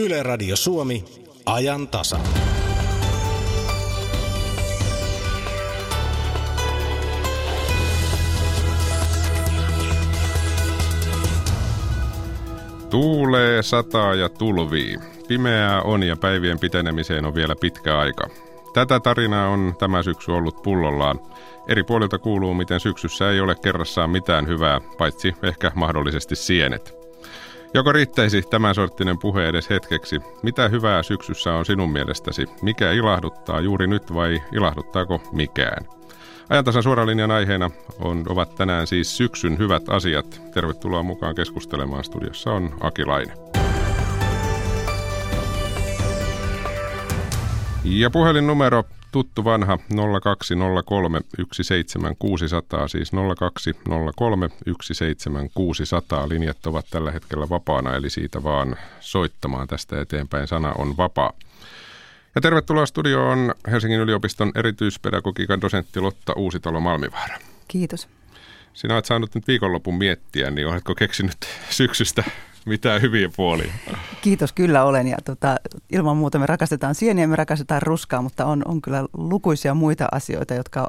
Yle Radio Suomi, ajan tasa. Tuulee, sataa ja tulvii. Pimeää on ja päivien pitenemiseen on vielä pitkä aika. Tätä tarinaa on tämä syksy ollut pullollaan. Eri puolilta kuuluu, miten syksyssä ei ole kerrassaan mitään hyvää, paitsi ehkä mahdollisesti sienet. Joko riittäisi tämän sorttinen puhe edes hetkeksi? Mitä hyvää syksyssä on sinun mielestäsi? Mikä ilahduttaa juuri nyt vai ilahduttaako mikään? Ajantasan suoralinjan aiheena on, ovat tänään siis syksyn hyvät asiat. Tervetuloa mukaan keskustelemaan. Studiossa on Akilainen. Ja puhelinnumero tuttu vanha 0203 17600, siis 0203 17600. Linjat ovat tällä hetkellä vapaana, eli siitä vaan soittamaan tästä eteenpäin. Sana on vapaa. Ja tervetuloa studioon Helsingin yliopiston erityispedagogiikan dosentti Lotta Uusitalo Malmivaara. Kiitos. Sinä olet saanut nyt viikonlopun miettiä, niin oletko keksinyt syksystä mitään hyviä puolia. Kiitos, kyllä olen. Ja tota, ilman muuta me rakastetaan sieniä, me rakastetaan ruskaa, mutta on, on kyllä lukuisia muita asioita, jotka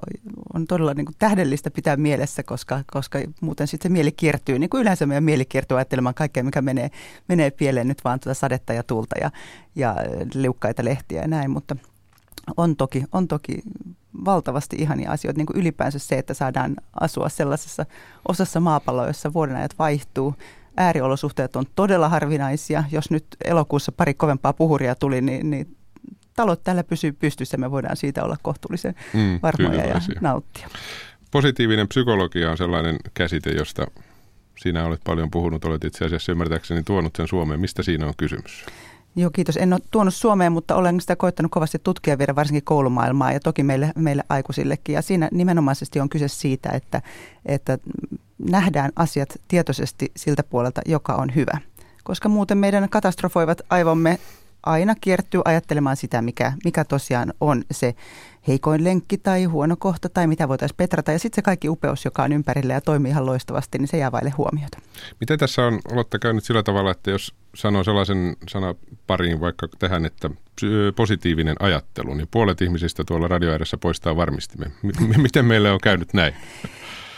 on todella niin kuin tähdellistä pitää mielessä, koska, koska muuten sitten se mieli kiertyy. Niin kuin yleensä meidän mieli kiertyy ajattelemaan kaikkea, mikä menee, menee pieleen nyt vaan tuota sadetta ja tulta ja, ja liukkaita lehtiä ja näin, mutta on toki, on toki valtavasti ihania asioita, niin kuin ylipäänsä se, että saadaan asua sellaisessa osassa maapalloa, jossa vuodenajat vaihtuu, ääriolosuhteet on todella harvinaisia. Jos nyt elokuussa pari kovempaa puhuria tuli, niin, niin talot täällä pysyy pystyssä. Me voidaan siitä olla kohtuullisen mm, varmoja ja nauttia. Positiivinen psykologia on sellainen käsite, josta sinä olet paljon puhunut. Olet itse asiassa ymmärtääkseni tuonut sen Suomeen. Mistä siinä on kysymys? Joo, kiitos. En ole tuonut Suomeen, mutta olen sitä koittanut kovasti tutkia vielä varsinkin koulumaailmaa ja toki meille, meille aikuisillekin. Ja siinä nimenomaisesti on kyse siitä, että, että nähdään asiat tietoisesti siltä puolelta, joka on hyvä. Koska muuten meidän katastrofoivat aivomme aina kiertyy ajattelemaan sitä, mikä, mikä tosiaan on se heikoin lenkki tai huono kohta tai mitä voitaisiin petrata. Ja sitten se kaikki upeus, joka on ympärillä ja toimii ihan loistavasti, niin se jää vaille huomiota. Miten tässä on, olette käynyt sillä tavalla, että jos sanoo sellaisen sanapariin vaikka tähän, että positiivinen ajattelu, niin puolet ihmisistä tuolla radioääressä poistaa varmistimme. Miten meille on käynyt näin?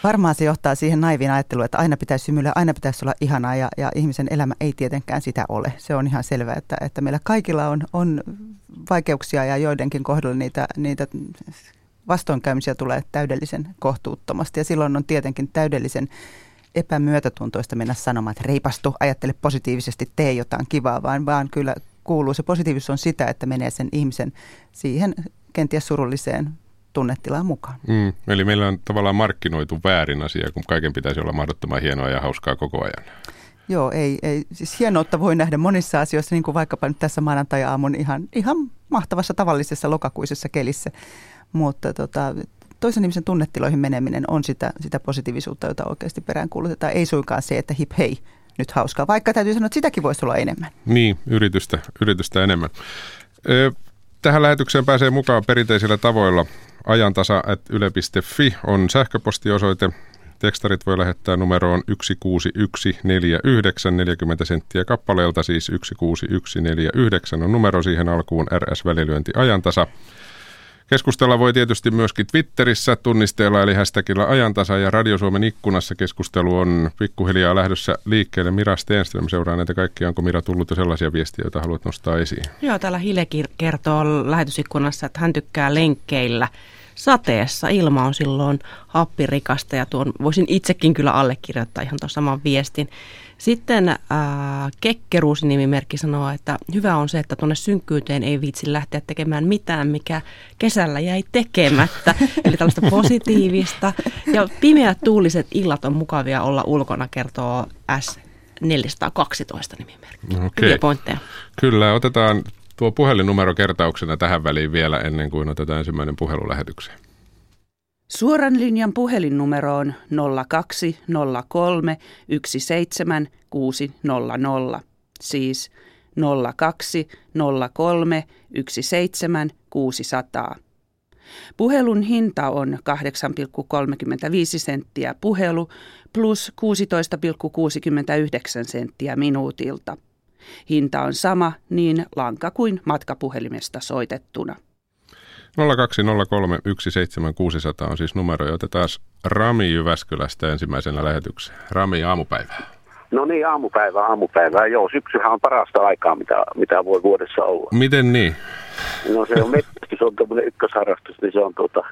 Varmaan se johtaa siihen naivin ajatteluun, että aina pitäisi symyllä, aina pitäisi olla ihanaa ja, ja ihmisen elämä ei tietenkään sitä ole. Se on ihan selvää, että, että meillä kaikilla on, on vaikeuksia ja joidenkin kohdalla niitä, niitä vastoinkäymisiä tulee täydellisen kohtuuttomasti ja silloin on tietenkin täydellisen epämyötätuntoista mennä sanomaan, että reipastu, ajattele positiivisesti, tee jotain kivaa, vaan, vaan kyllä kuuluu. Se positiivisuus on sitä, että menee sen ihmisen siihen kenties surulliseen tunnetilaan mukaan. Mm, eli meillä on tavallaan markkinoitu väärin asia, kun kaiken pitäisi olla mahdottoman hienoa ja hauskaa koko ajan. Joo, ei, ei. Siis hienoutta voi nähdä monissa asioissa, niin kuin vaikkapa nyt tässä maanantai-aamun ihan, ihan mahtavassa tavallisessa lokakuisessa kelissä. Mutta tota, toisen ihmisen tunnetiloihin meneminen on sitä, sitä positiivisuutta, jota oikeasti peräänkuulutetaan. Ei suinkaan se, että hip hei, nyt hauskaa. Vaikka täytyy sanoa, että sitäkin voisi olla enemmän. Niin, yritystä, yritystä enemmän. Tähän lähetykseen pääsee mukaan perinteisillä tavoilla. Ajantasa.yle.fi on sähköpostiosoite. Tekstarit voi lähettää numeroon 16149 40 senttiä kappaleelta, siis 16149 on numero siihen alkuun RS-välilyönti ajantasa. Keskustella voi tietysti myöskin Twitterissä tunnisteella eli hashtagilla ajantasa ja Radio Suomen ikkunassa keskustelu on pikkuhiljaa lähdössä liikkeelle. Mira Stenström seuraa näitä kaikkia. Onko Mira tullut jo sellaisia viestiä, joita haluat nostaa esiin? Joo, täällä Hile kertoo lähetysikkunassa, että hän tykkää lenkkeillä sateessa. Ilma on silloin happirikasta ja tuon voisin itsekin kyllä allekirjoittaa ihan tuon saman viestin. Sitten äh, Kekkeruusi nimimerkki sanoo, että hyvä on se, että tuonne synkkyyteen ei viitsi lähteä tekemään mitään, mikä kesällä jäi tekemättä. Eli tällaista positiivista. Ja pimeät tuuliset illat on mukavia olla ulkona, kertoo S. 412 nimimerkki. Okay. Hyviä pointteja. Kyllä, otetaan tuo puhelinnumero kertauksena tähän väliin vielä ennen kuin otetaan ensimmäinen puhelu lähetykseen. Suoran linjan puhelinnumero on 0203 17600, siis 0203 17600. Puhelun hinta on 8,35 senttiä puhelu plus 16,69 senttiä minuutilta. Hinta on sama niin lanka kuin matkapuhelimesta soitettuna. 020317600 on siis numero, ja otetaan Rami Jyväskylästä ensimmäisenä lähetykseen. Rami, aamupäivää. No niin, aamupäivää, aamupäivää. Joo, syksyhän on parasta aikaa, mitä, mitä voi vuodessa olla. Miten niin? No se on metsästys, on tuommoinen ykkösharrastus, niin se on tuota,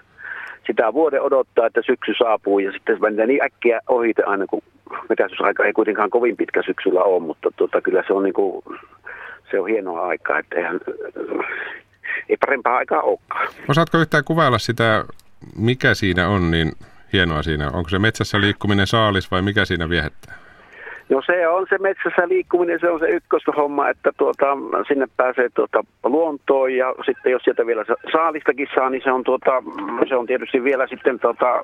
sitä vuoden odottaa, että syksy saapuu ja sitten se menee niin äkkiä ohite aina, kun metsästysaika ei kuitenkaan kovin pitkä syksyllä ole, mutta tuota, kyllä se on, niin kuin, se on hienoa aikaa, että eihän, ei parempaa aikaa olekaan. Osaatko yhtään kuvailla sitä, mikä siinä on niin hienoa siinä? Onko se metsässä liikkuminen saalis vai mikä siinä viehättää? No se on se metsässä liikkuminen, se on se ykköshomma, että tuota, sinne pääsee tuota, luontoon ja sitten jos sieltä vielä saalistakin saa, niin se on, tuota, se on tietysti vielä sitten tuota,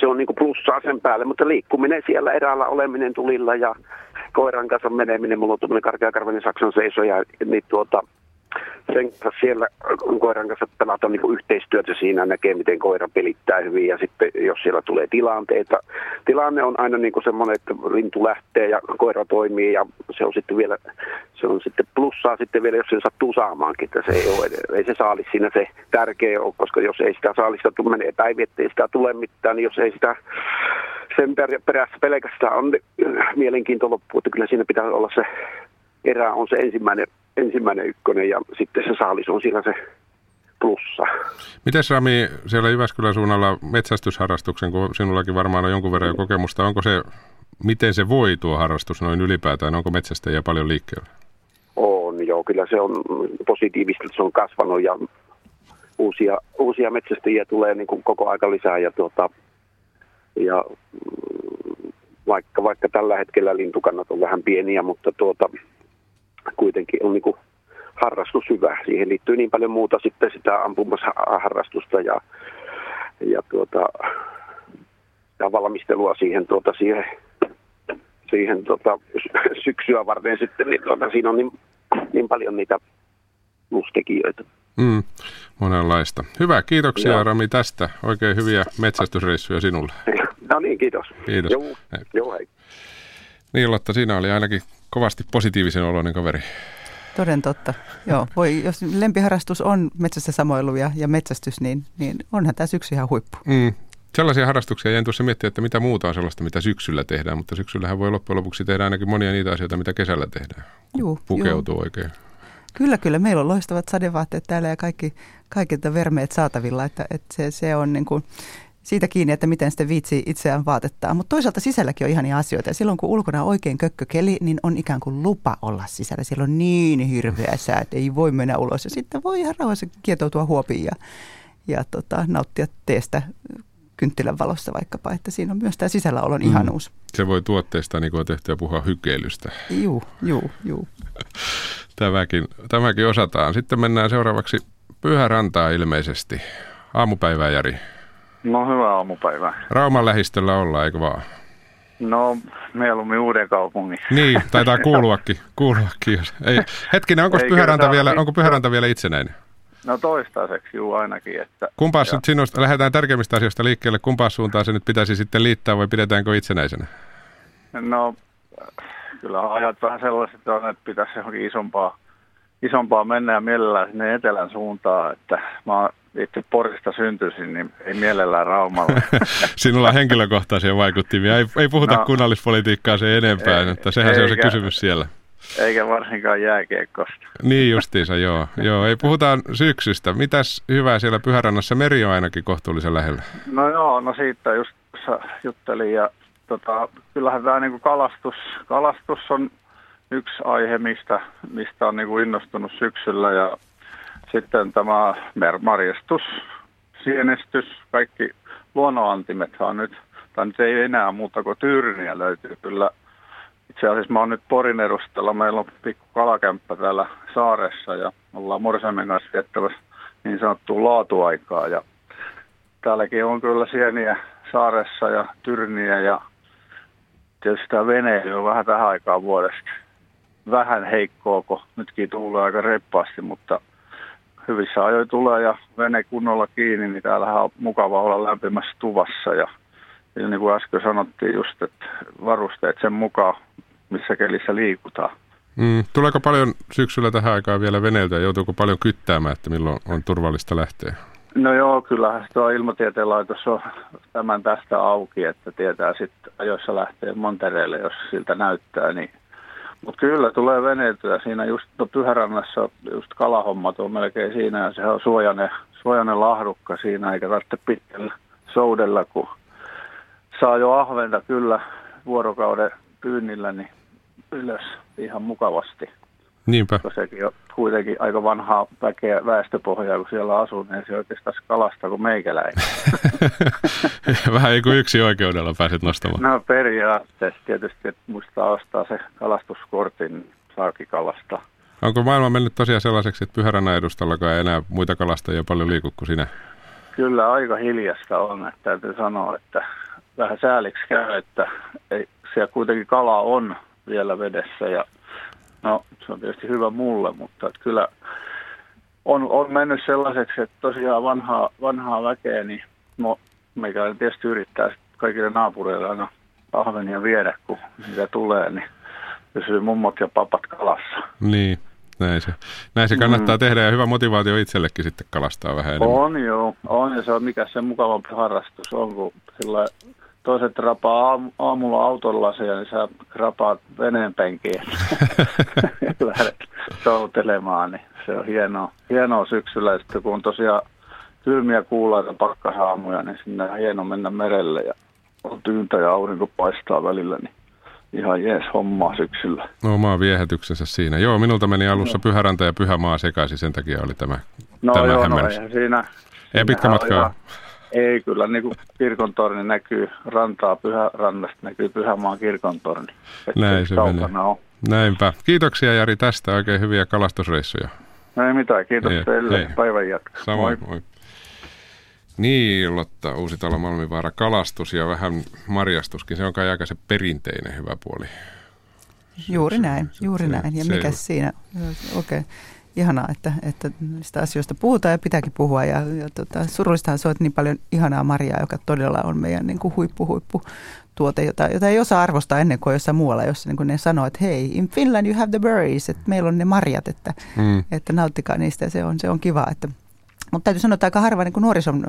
se on niinku plussaa sen päälle, mutta liikkuminen siellä eräällä oleminen tulilla ja koiran kanssa meneminen, mulla on tuommoinen karkeakarvainen saksan seisoja, niin tuota, sen kanssa siellä koiran kanssa pelata niin yhteistyötä siinä, näkee miten koira pelittää hyvin ja sitten jos siellä tulee tilanteita. Tilanne on aina niin kuin semmoinen, että lintu lähtee ja koira toimii ja se on sitten vielä, se on sitten plussaa sitten vielä, jos se sattuu saamaankin, että se ei, ole, ei se saali siinä se tärkeä ole, koska jos ei sitä saalista tule, menee päivi, ettei sitä tule mitään, niin jos ei sitä sen perässä pelkästään on mielenkiinto loppu, että kyllä siinä pitää olla se erä on se ensimmäinen, ensimmäinen ykkönen ja sitten se saalis on siellä se plussa. Miten Rami siellä Jyväskylän suunnalla metsästysharrastuksen, kun sinullakin varmaan on jonkun verran jo kokemusta, onko se, miten se voi tuo harrastus noin ylipäätään, onko metsästäjiä paljon liikkeellä? On joo, kyllä se on positiivista, että se on kasvanut ja uusia, uusia metsästäjiä tulee niin kuin koko aika lisää ja, tuota, ja vaikka, vaikka tällä hetkellä lintukannat on vähän pieniä, mutta tuota, kuitenkin on niin kuin harrastus hyvä. Siihen liittyy niin paljon muuta sitten sitä ampumasharrastusta ja, ja tuota, ja valmistelua siihen, tuota, siihen, siihen tuota, syksyä varten sitten, niin tuota, siinä on niin, niin paljon niitä plustekijöitä. Mm, monenlaista. Hyvä, kiitoksia Joo. Rami tästä. Oikein hyviä metsästysreissuja sinulle. No niin, kiitos. Kiitos. Joo, Joo hei. Niin Lotta, siinä oli ainakin kovasti positiivisen oloinen kaveri. Toden totta. Joo, voi, jos lempiharrastus on metsässä samoilu ja, ja metsästys, niin, niin onhan tämä syksy ihan huippu. Mm. Sellaisia harrastuksia jäin tuossa miettiä, että mitä muuta on sellaista, mitä syksyllä tehdään, mutta syksyllähän voi loppujen lopuksi tehdä ainakin monia niitä asioita, mitä kesällä tehdään. Juu, Pukeutuu juu. oikein. Kyllä, kyllä. Meillä on loistavat sadevaatteet täällä ja kaikki, kaikki vermeet saatavilla, että, että se, se on niin kuin, siitä kiinni, että miten sitten viitsii itseään vaatettaa. Mutta toisaalta sisälläkin on ihania asioita. Ja silloin kun ulkona on oikein kökkökeli, niin on ikään kuin lupa olla sisällä. Siellä on niin hirveä sää, että ei voi mennä ulos. Ja sitten voi ihan rauhassa kietoutua huopiin ja, ja tota, nauttia teestä kynttilän valossa vaikkapa. Että siinä on myös tämä sisälläolon mm. ihanuus. Se voi tuotteesta niin kuin tehtyä puhua hykeilystä. Juu, juu, juu. tämäkin, tämäkin osataan. Sitten mennään seuraavaksi Pyhärantaa ilmeisesti. Aamupäivää, Jari. No hyvää aamupäivää. Rauman lähistöllä ollaan, eikö vaan? No mieluummin uuden kaupungin. Niin, taitaa kuuluakin. kuuluakin. Ei, hetkinen, onko Pyhäranta, vielä, onko Pyhäranta vielä itsenäinen? No toistaiseksi juu ainakin. Että, Kumpaa nyt sinusta, lähdetään tärkeimmistä asioista liikkeelle, kumpaa suuntaan se nyt pitäisi sitten liittää vai pidetäänkö itsenäisenä? No kyllä ajat vähän sellaiset on, että pitäisi johonkin isompaa, isompaa mennä ja mielellään sinne etelän suuntaan, että mä itse Porista syntyisin, niin ei mielellään Raumalla. Sinulla on henkilökohtaisia vaikuttimia. Ei, ei puhuta no, kunnallispolitiikkaa se enempää, ei, että sehän eikä, se on se kysymys siellä. Eikä varsinkaan jääkiekkosta. Niin justiinsa, joo. joo. Ei puhutaan syksystä. Mitäs hyvää siellä Pyhärannassa? Meri on ainakin kohtuullisen lähellä. No joo, no siitä just juttelin ja tota, kyllähän tämä niinku kalastus, kalastus on yksi aihe, mistä, mistä on niinku innostunut syksyllä ja sitten tämä marjastus, sienestys, kaikki luonnonantimethan nyt, tai nyt ei enää muuta kuin tyyryniä löytyy kyllä. Itse asiassa mä oon nyt Porin edustalla, meillä on pikku kalakämppä täällä saaressa ja ollaan Morsamen kanssa viettävässä niin sanottua laatuaikaa. Ja täälläkin on kyllä sieniä saaressa ja tyrniä ja tietysti tämä veneily on vähän tähän aikaan vuodesta vähän heikkoa, kun nytkin tulee aika reppaasti, mutta hyvissä ajoin tulee ja vene kunnolla kiinni, niin täällä on mukava olla lämpimässä tuvassa ja, ja niin kuin äsken sanottiin just, että varusteet sen mukaan, missä kelissä liikutaan. Mm. Tuleeko paljon syksyllä tähän aikaan vielä veneiltä ja joutuuko paljon kyttäämään, että milloin on turvallista lähteä? No joo, kyllähän tuo ilmatieteen laitos on tämän tästä auki, että tietää sitten ajoissa lähtee Montereelle, jos siltä näyttää. Niin. Mutta kyllä tulee veneiltyä. Siinä just no Pyhärannassa just kalahommat on melkein siinä ja se on suojainen, suojainen lahdukka siinä, eikä tarvitse pitkällä soudella, kun saa jo ahventa kyllä vuorokauden pyynnillä niin ylös ihan mukavasti. Niinpä. Koska sekin on kuitenkin aika vanhaa väkeä, väestöpohjaa, kun siellä asuu, niin se oikeastaan kalasta kuin meikäläinen. Vähän ei kuin yksi oikeudella pääset nostamaan. No periaatteessa tietysti, että muistaa ostaa se kalastuskortin, niin saakin kalastaa. Onko maailma mennyt tosiaan sellaiseksi, että Pyhärannan edustallakaan ei enää muita kalastajia paljon liiku kuin sinä? Kyllä aika hiljasta on, että täytyy sanoa, että vähän sääliksi käy, että ei, siellä kuitenkin kala on vielä vedessä ja no se on tietysti hyvä mulle, mutta että kyllä on, on mennyt sellaiseksi, että tosiaan vanhaa, vanhaa väkeä, niin no, meikä tietysti yrittää kaikille naapureille aina ahvenia viedä, kun niitä tulee, niin pysyy mummot ja papat kalassa. Niin, näin se, näin se kannattaa mm. tehdä ja hyvä motivaatio itsellekin sitten kalastaa vähän enemmän. On joo, on ja se on mikä se mukavampi harrastus on, kun sillä toiset rapaa aam, aamulla autolla ja niin sä rapaat veneen penkiin ja lähdet soutelemaan, niin se on hienoa, hienoa syksyllä. Sitten kun on tosiaan kylmiä kuulaita pakkasaamuja, niin sinne on hieno mennä merelle ja on tyyntä ja aurinko paistaa välillä, niin ihan jees hommaa syksyllä. No omaa viehätyksensä siinä. Joo, minulta meni alussa no. Pyhäranta ja Pyhämaa sekaisin, sen takia oli tämä, no tämä joo, no siinä. Ei pitkä matkaa. Ei kyllä, niin kuin kirkontorni näkyy rantaa Pyhärannasta, näkyy Pyhämaan kirkontorni. Näin se menee. On. Näinpä. Kiitoksia Jari tästä, oikein hyviä kalastusreissuja. No ei mitään, kiitos ei, teille. Hei. Päivän jatkoa. Samoin, moi. moi. Niin, Lotta, Uusitalo Malmivaara, kalastus ja vähän marjastuskin, se on kai aika se perinteinen hyvä puoli. Juuri näin, juuri se, näin. Ja mikä siinä, okei. Okay ihanaa, että, että niistä asioista puhutaan ja pitääkin puhua. Ja, ja tota, surullistahan se on, että niin paljon ihanaa marjaa, joka todella on meidän niin kuin huippu, huippu tuote, jota, jota ei osaa arvostaa ennen kuin jossain muualla, jossa niin kuin ne sanoo, että hei, in Finland you have the berries, että meillä on ne marjat, että, mm. että nauttikaa niistä ja se on, se on kiva. Että, mutta täytyy sanoa, että aika harva niin kuin nuorison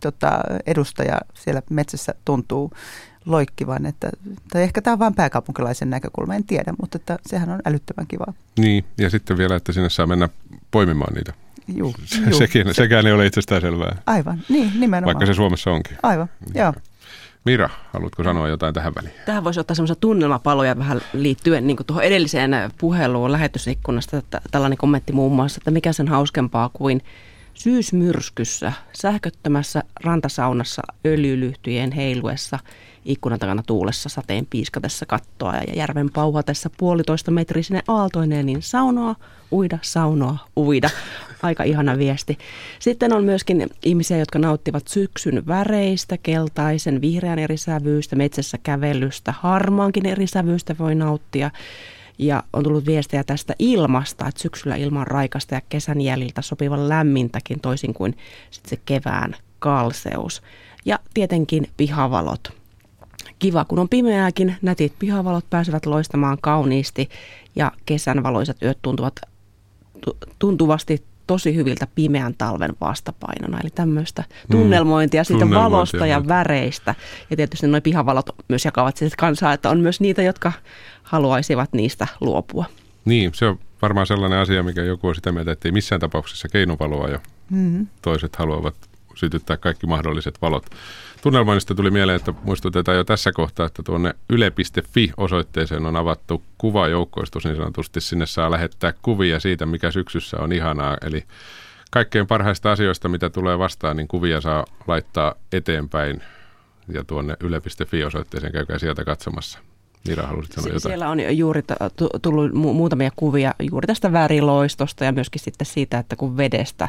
tota, edustaja siellä metsässä tuntuu loikkivan. Että, tai ehkä tämä on vain pääkaupunkilaisen näkökulma, en tiedä, mutta että sehän on älyttömän kivaa. Niin, ja sitten vielä, että sinne saa mennä poimimaan niitä. Juu, se, juu. Sekin, se, sekään ei ole itsestään selvää. Aivan, niin nimenomaan. Vaikka se Suomessa onkin. Aivan, joo. Mira, haluatko sanoa jotain tähän väliin? Tähän voisi ottaa semmoisia tunnelmapaloja vähän liittyen niin tuohon edelliseen puheluun lähetysikkunasta. Tällainen kommentti muun muassa, että mikä sen hauskempaa kuin syysmyrskyssä, sähköttömässä rantasaunassa öljylyhtyjen heiluessa – ikkunan takana tuulessa sateen piiskatessa kattoa ja järven pauhatessa puolitoista metrisine aaltoineen, niin saunoa, uida, saunoa, uida. Aika ihana viesti. Sitten on myöskin ihmisiä, jotka nauttivat syksyn väreistä, keltaisen, vihreän eri sävyystä, metsässä kävelystä, harmaankin eri sävyystä voi nauttia. Ja on tullut viestejä tästä ilmasta, että syksyllä ilman raikasta ja kesän jäljiltä sopivan lämmintäkin toisin kuin sitten se kevään kalseus. Ja tietenkin pihavalot kiva, kun on pimeääkin, nätit pihavalot pääsevät loistamaan kauniisti ja kesän valoisat yöt tuntuvat tuntuvasti tosi hyviltä pimeän talven vastapainona. Eli tämmöistä mm. tunnelmointia siitä tunnelmointia, valosta ja väreistä. Ja tietysti nuo pihavalot myös jakavat sitten kansaa, että on myös niitä, jotka haluaisivat niistä luopua. Niin, se on varmaan sellainen asia, mikä joku on sitä mieltä, että ei missään tapauksessa keinovaloa ja mm-hmm. toiset haluavat sytyttää kaikki mahdolliset valot. Tunnelmoinnista tuli mieleen, että muistutetaan jo tässä kohtaa, että tuonne yle.fi-osoitteeseen on avattu kuvajoukkoistus niin sanotusti. Sinne saa lähettää kuvia siitä, mikä syksyssä on ihanaa. Eli kaikkein parhaista asioista, mitä tulee vastaan, niin kuvia saa laittaa eteenpäin ja tuonne yle.fi-osoitteeseen käykää sieltä katsomassa. Mira, haluaisit sanoa jotain? Siellä on juuri tullut muutamia kuvia juuri tästä väriloistosta ja myöskin sitten siitä, että kun vedestä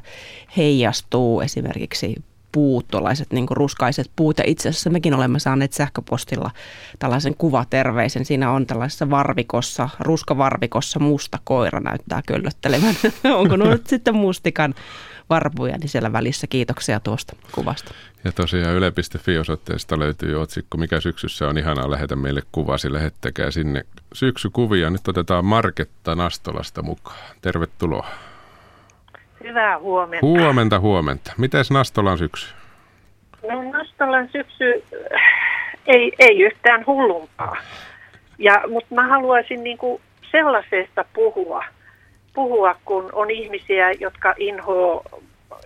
heijastuu esimerkiksi puut, tuollaiset niin ruskaiset puut. Ja itse asiassa mekin olemme saaneet sähköpostilla tällaisen kuvaterveisen. Siinä on tällaisessa varvikossa, ruskavarvikossa musta koira näyttää köllöttelevän. Onko nyt sitten mustikan varpuja, niin siellä välissä kiitoksia tuosta kuvasta. Ja tosiaan yle.fi-osoitteesta löytyy otsikko Mikä syksyssä on ihanaa, lähetä meille kuvasi, lähettäkää sinne syksykuvia. Nyt otetaan Marketta Nastolasta mukaan. Tervetuloa. Hyvää huomenta. Huomenta, huomenta. Mites Nastolan syksy? No Nastolan syksy ei, ei yhtään hullumpaa. Ja, mutta mä haluaisin niin kuin sellaisesta puhua, puhua, kun on ihmisiä, jotka inhoa,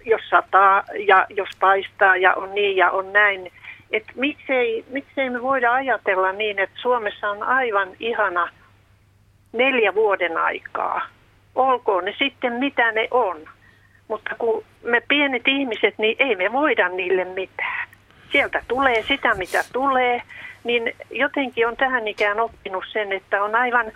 jos sataa ja jos paistaa ja on niin ja on näin. Että miksei, miksei me voida ajatella niin, että Suomessa on aivan ihana neljä vuoden aikaa. Olkoon ne sitten mitä ne on. Mutta kun me pienet ihmiset, niin ei me voida niille mitään. Sieltä tulee sitä, mitä tulee, niin jotenkin on tähän ikään oppinut sen, että on aivan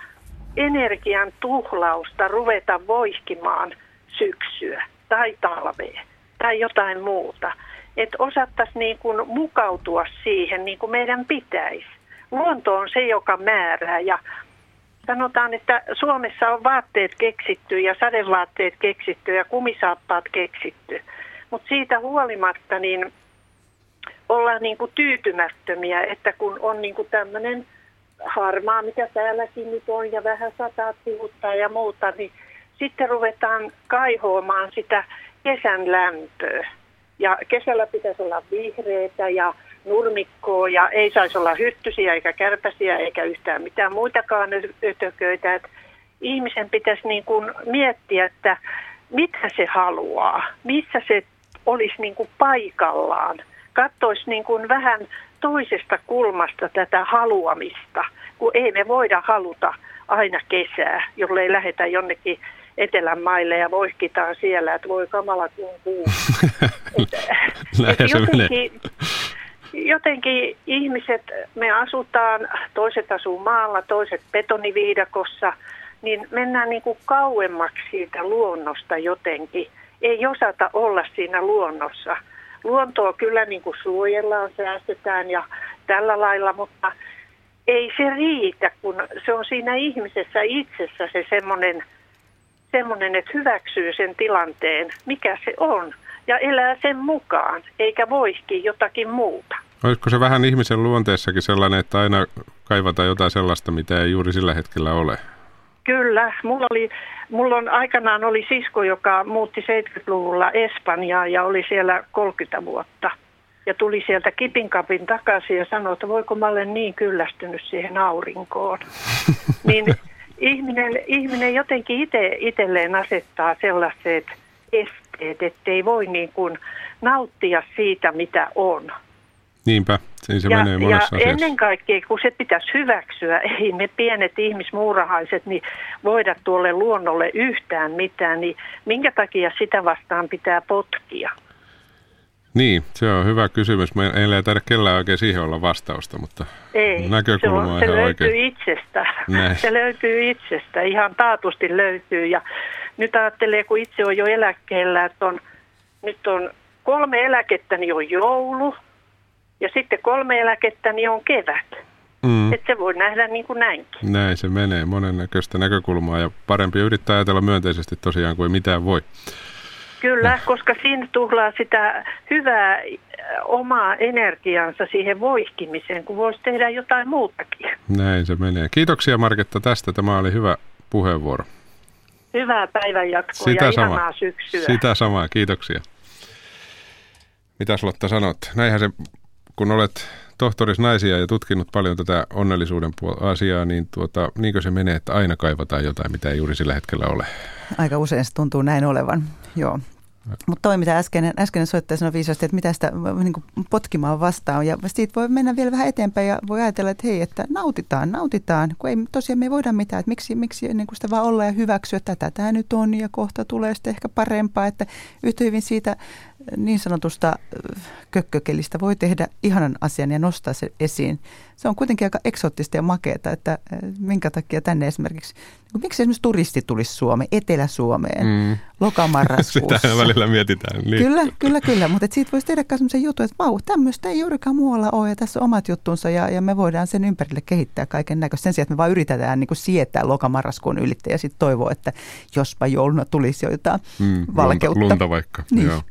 energian tuhlausta ruveta voihkimaan syksyä tai talvea tai jotain muuta. Että osattaisiin niin kuin mukautua siihen niin kuin meidän pitäisi. Luonto on se, joka määrää ja sanotaan, että Suomessa on vaatteet keksitty ja sadevaatteet keksitty ja kumisaappaat keksitty. Mutta siitä huolimatta niin ollaan niin kuin tyytymättömiä, että kun on niin kuin tämmöinen harmaa, mikä täälläkin nyt on ja vähän sataa tihuttaa ja muuta, niin sitten ruvetaan kaihoamaan sitä kesän lämpöä. Ja kesällä pitäisi olla vihreitä ja nurmikkoa ja ei saisi olla hyttysiä eikä kärpäsiä eikä yhtään mitään muitakaan ötököitä. Että ihmisen pitäisi niin kuin miettiä, että mitä se haluaa, missä se olisi niin kuin paikallaan. Katsoisi niin kuin vähän toisesta kulmasta tätä haluamista, kun ei me voida haluta aina kesää, jollei lähetä jonnekin etelän maille ja voihkitaan siellä, että voi kamala kuin kuu. jotenkin, jotenkin ihmiset, me asutaan, toiset asuu maalla, toiset betoniviidakossa, niin mennään niin kuin kauemmaksi siitä luonnosta jotenkin. Ei osata olla siinä luonnossa. Luontoa kyllä niin kuin suojellaan, säästetään ja tällä lailla, mutta ei se riitä, kun se on siinä ihmisessä itsessä se semmoinen, semmoinen, että hyväksyy sen tilanteen, mikä se on, ja elää sen mukaan, eikä voikin jotakin muuta. Olisiko se vähän ihmisen luonteessakin sellainen, että aina kaivataan jotain sellaista, mitä ei juuri sillä hetkellä ole? Kyllä. Mulla, oli, mulla on aikanaan oli sisko, joka muutti 70-luvulla Espanjaa ja oli siellä 30 vuotta. Ja tuli sieltä kipinkapin takaisin ja sanoi, että voiko mä olen niin kyllästynyt siihen aurinkoon. niin ihminen, ihminen jotenkin itse itselleen asettaa sellaiset esteet, ettei voi niin kuin nauttia siitä, mitä on. Niinpä, siinä se ja, menee monessa ja asiassa. ennen kaikkea, kun se pitäisi hyväksyä, ei me pienet ihmismuurahaiset niin voida tuolle luonnolle yhtään mitään, niin minkä takia sitä vastaan pitää potkia? Niin, se on hyvä kysymys. Meillä ei taida kellään oikein siihen olla vastausta, mutta ei, näkökulma se, on, on se ihan löytyy oikein. itsestä. Näin. Se löytyy itsestä, ihan taatusti löytyy. Ja nyt ajattelee, kun itse on jo eläkkeellä, että on, nyt on kolme eläkettä, niin on joulu, ja sitten kolme eläkettä, niin on kevät. Mm. Että se voi nähdä niin kuin näinkin. Näin se menee, monennäköistä näkökulmaa ja parempi yrittää ajatella myönteisesti tosiaan kuin mitään voi. Kyllä, koska siinä tuhlaa sitä hyvää äh, omaa energiansa siihen voihkimiseen, kun voisi tehdä jotain muutakin. Näin se menee. Kiitoksia Marketta tästä. Tämä oli hyvä puheenvuoro. Hyvää päivänjatkoa Sitä ja samaa. ihanaa syksyä. Sitä samaa, kiitoksia. Mitäs Lotta sanot? Näinhän se, kun olet tohtoris naisia ja tutkinut paljon tätä onnellisuuden puol- asiaa, niin tuota, niinkö se menee, että aina kaivataan jotain, mitä ei juuri sillä hetkellä ole? Aika usein se tuntuu näin olevan, joo. Mutta toi, mitä äskeinen, äskeinen soittaja sanoi viisaasti, että mitä sitä niin kuin potkimaan vastaan. Ja siitä voi mennä vielä vähän eteenpäin ja voi ajatella, että hei, että nautitaan, nautitaan. Kun ei tosiaan me ei voida mitään, että miksi, miksi niin kuin sitä vaan olla ja hyväksyä, että tätä tämä nyt on ja kohta tulee sitten ehkä parempaa. Että yhtä hyvin siitä niin sanotusta kökkökelistä voi tehdä ihanan asian ja nostaa se esiin se on kuitenkin aika eksoottista ja makeata, että minkä takia tänne esimerkiksi, niin miksi esimerkiksi turisti tulisi Suomeen, Etelä-Suomeen, mm. lokamarraskuussa. Sitä välillä mietitään. Niin. Kyllä, kyllä, kyllä, mutta siitä voisi tehdä myös sellaisen jutun, että vau, tämmöistä ei juurikaan muualla ole ja tässä on omat juttunsa ja, ja me voidaan sen ympärille kehittää kaiken näköistä. Sen sijaan, että me vaan yritetään niin kuin sietää lokamarraskuun ylittäjä ja sitten toivoa, että jospa jouluna tulisi jo jotain mm, valkeutta. Lunta, lunta vaikka, niin. joo